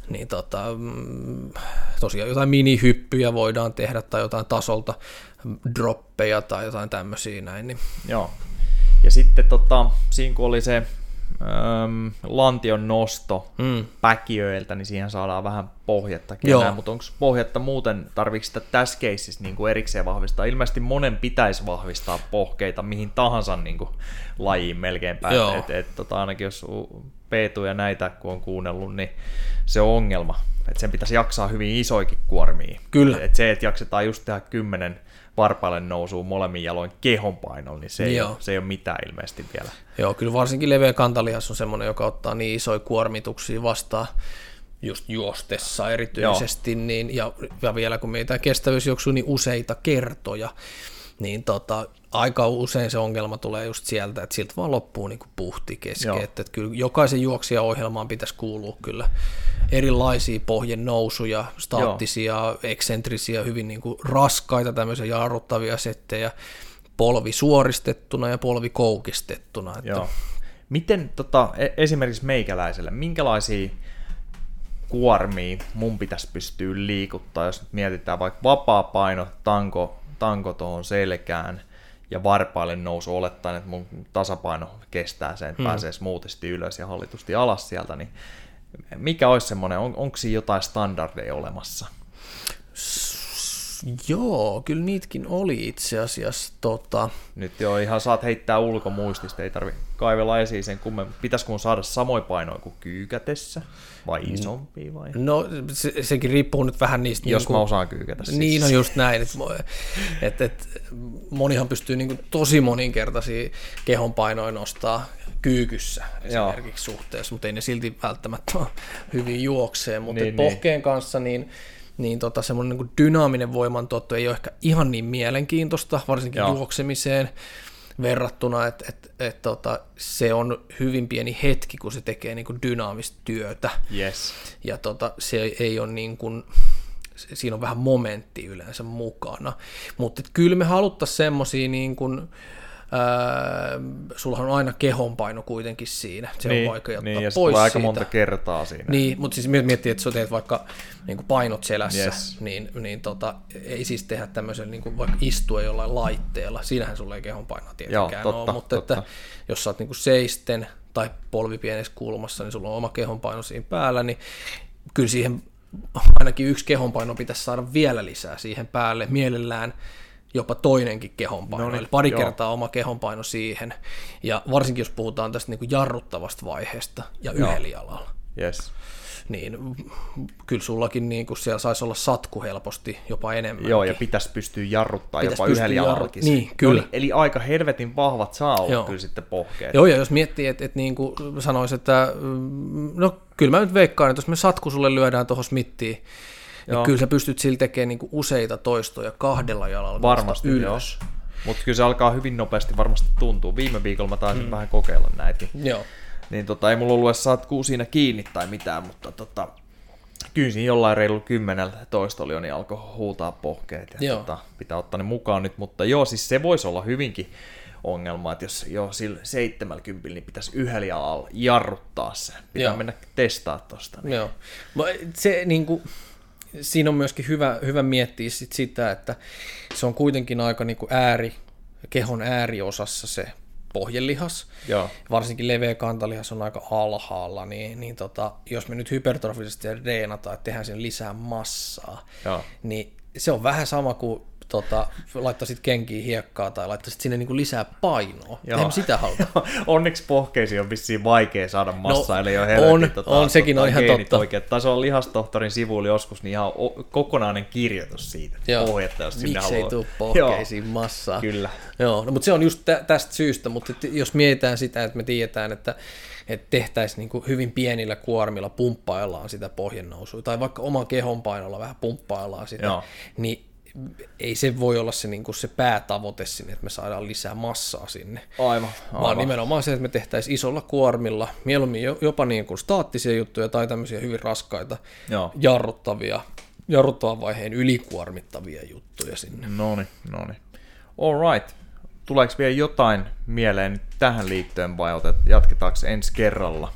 niin tota, mm, tosiaan jotain minihyppyjä voidaan tehdä tai jotain tasolta droppeja tai jotain tämmöisiä näin. Niin. Joo. Ja sitten tota, siinä kun oli se äm, lantion nosto mm. päkiöiltä, niin siihen saadaan vähän pohjetta. Joo. mutta onko pohjetta muuten, tarvitsetko sitä tässä keississä niin kuin erikseen vahvistaa? Ilmeisesti monen pitäisi vahvistaa pohkeita mihin tahansa niin kuin, lajiin melkeinpä. Et, et, tota, ainakin jos Peetu ja näitä kun on kuunnellut, niin se on ongelma. Et sen pitäisi jaksaa hyvin isoikin kuormia. Kyllä. Et se, että jaksetaan just tehdä kymmenen varpaille nousuu molemmin jaloin kehonpainolla, niin se ei, ole, se ei ole mitään ilmeisesti vielä. Joo, kyllä varsinkin leveä kantalihas on semmoinen, joka ottaa niin isoja kuormituksia vastaan just juostessa erityisesti, niin, ja, ja vielä kun meitä kestävyysjuoksuu, niin useita kertoja, niin tota, aika usein se ongelma tulee just sieltä, että siltä vaan loppuu niin kuin puhti kesken. Että, että kyllä jokaisen juoksijan ohjelmaan pitäisi kuulua kyllä erilaisia pohjen nousuja, staattisia, Joo. eksentrisiä, hyvin niin kuin raskaita tämmöisiä jarruttavia settejä, polvi suoristettuna ja polvi koukistettuna. Että... Joo. Miten tota, e- esimerkiksi meikäläiselle, minkälaisia kuormia mun pitäisi pystyä liikuttaa, jos nyt mietitään vaikka vapaa paino, tanko, tanko tuohon selkään ja varpaille nousu olettaen, että mun tasapaino kestää sen, että hmm. pääsee smoothisti ylös ja hallitusti alas sieltä, niin mikä olisi semmoinen, on, onko siinä jotain standardeja olemassa? Joo, kyllä niitäkin oli itse asiassa. Tota... Nyt jo ihan saat heittää ulkomuistista, ei tarvi kaivella esiin sen kummemmin. Pitäisikö mun saada samoin painoja kuin kyykätessä vai isompi vai? No se, sekin riippuu nyt vähän niistä. Jos niin kuin... mä osaan kyykätä. Siis. Niin, no just näin. Että et, et, monihan pystyy niin kuin tosi moninkertaisia kehonpainoja nostaa kyykyssä esimerkiksi Joo. suhteessa, mutta ei ne silti välttämättä hyvin juoksee. Mutta niin, pohkeen niin. kanssa niin niin tota, semmoinen niin dynaaminen voimantuotto ei ole ehkä ihan niin mielenkiintoista, varsinkin Joo. juoksemiseen verrattuna, että et, et, tota, se on hyvin pieni hetki, kun se tekee niin kuin dynaamista työtä. Yes. Ja tota, se ei ole niin kuin, siinä on vähän momentti yleensä mukana. Mutta kyllä me haluttaisiin semmoisia niin kuin, Sulla on aina kehonpaino kuitenkin siinä, se niin, on vaikea ottaa niin, pois aika monta kertaa siinä. Niin, mutta siis miettii, että sä teet vaikka niin kuin painot selässä, yes. niin, niin tota, ei siis tehdä tämmöisen niin kuin vaikka istua jollain laitteella, siinähän sulla ei kehonpainoa tietenkään Joo, totta, ole, mutta totta. Että, jos sä oot niin kuin seisten tai polvi pienessä kulmassa, niin sulla on oma kehonpaino siinä päällä, niin kyllä siihen ainakin yksi kehonpaino pitäisi saada vielä lisää siihen päälle, mielellään jopa toinenkin kehonpaino, no niin, eli pari joo. kertaa oma kehonpaino siihen, ja varsinkin jos puhutaan tästä niin kuin jarruttavasta vaiheesta ja yhdellä jalalla. Yes. Niin kyllä sullakin niin kuin siellä saisi olla satku helposti jopa enemmän. Joo, ja pitäisi pystyä jarruttaa pitäisi jopa yhdellä jalallakin. Niin, kyllä. No, eli aika helvetin vahvat saa olla Joo. kyllä sitten pohkeet. Joo, ja jos miettii, että, että niin kuin sanoisi, että mm, no kyllä mä nyt veikkaan, että jos me satku sulle lyödään tuohon smittiin, niin kyllä sä pystyt sillä tekemään niin kuin useita toistoja kahdella jalalla Varmasti, ylös. Mutta kyllä se alkaa hyvin nopeasti varmasti tuntuu. Viime viikolla mä taisin mm. vähän kokeilla näitä. Joo. Niin tota, ei mulla ollut edes saatku siinä kiinni tai mitään, mutta tota, kyllä siinä jollain reilu kymmenellä toistolla oli, niin alkoi huutaa pohkeet. Ja tota, pitää ottaa ne mukaan nyt, mutta joo, siis se voisi olla hyvinkin ongelma, että jos jo sillä 70 niin pitäisi yhdellä jalalla jarruttaa se. Pitää Joo. mennä testaa tuosta. Niin. Joo. Se niin kuin, siinä on myöskin hyvä, hyvä miettiä sit sitä, että se on kuitenkin aika niin kuin ääri, kehon ääriosassa se pohjelihas. Joo. Varsinkin leveä kantalihas on aika alhaalla, niin, niin tota, jos me nyt hypertrofisesti reenataan, että tehdään sen lisää massaa, Joo. niin se on vähän sama kuin tota, laittaisit kenkiin hiekkaa tai laittaisit sinne niinku lisää painoa. Joo. sitä haluta. <laughs> Onneksi pohkeisiin on vissiin vaikea saada massaa, no, eli on on, tota, on, sekin tota, on ihan totta. Oikein. Taisi olla lihastohtorin sivuilla joskus niin ihan kokonainen kirjoitus siitä. Joo. Pohjetta, jos Miksi haluaa. ei tule pohkeisiin Joo. massaa. Kyllä. Joo, no, mutta se on just tä- tästä syystä, mutta jos mietitään sitä, että me tiedetään, että että tehtäisiin niin hyvin pienillä kuormilla, pumppaillaan sitä pohjennousua, tai vaikka oma kehonpainolla vähän pumppaillaan sitä, Joo. niin ei se voi olla se, niin kuin se päätavoite sinne, että me saadaan lisää massaa sinne. Aivan, aivan. Vaan nimenomaan se, että me tehtäisiin isolla kuormilla, mieluummin jopa niin kuin staattisia juttuja tai tämmöisiä hyvin raskaita, Joo. jarruttavia, jarruttavan vaiheen ylikuormittavia juttuja sinne. No niin, no niin. All right. Tuleeko vielä jotain mieleen tähän liittyen vai otet, jatketaanko ensi kerralla?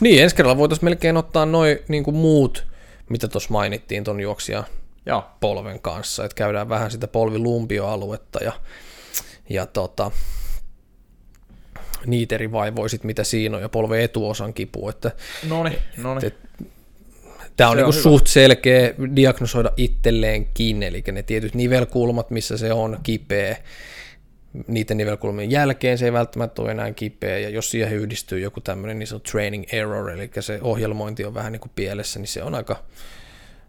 Niin, ensi kerralla voitaisiin melkein ottaa noin niin muut, mitä tuossa mainittiin ton juoksijan Joo. polven kanssa, että käydään vähän sitä polvilumpioaluetta ja, ja tota, niitä eri vaivoja, sit, mitä siinä on, ja polven etuosan kipu, että Noni, noni. et- tämä on, Se niinku on hyvä. suht selkeä diagnosoida itselleenkin, eli ne tietyt nivelkulmat, missä se on kipeä, niiden nivelkulmien jälkeen se ei välttämättä ole enää kipeä, ja jos siihen yhdistyy joku tämmöinen niin sanottu training error, eli se ohjelmointi on vähän niin kuin pielessä, niin se on aika,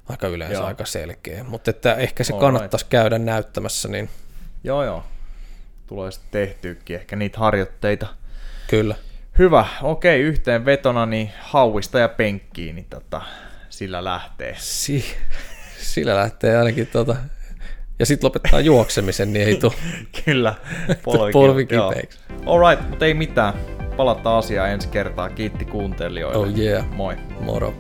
aika yleensä Joo. aika selkeä. Mutta että ehkä se All kannattaisi käydä näyttämässä, niin Joo, joo. Tulee sitten tehtyykin ehkä niitä harjoitteita. kyllä. Hyvä, okei, yhteen vetona niin hauista ja penkkiin, niin tota, sillä lähtee. Si- sillä lähtee ainakin tota, ja sitten lopettaa juoksemisen, niin ei tule Kyllä, polvi, kipeäksi. Alright, mutta ei mitään. Palataan asiaan ensi kertaa. Kiitti kuuntelijoille. Oh yeah, Moi. moro.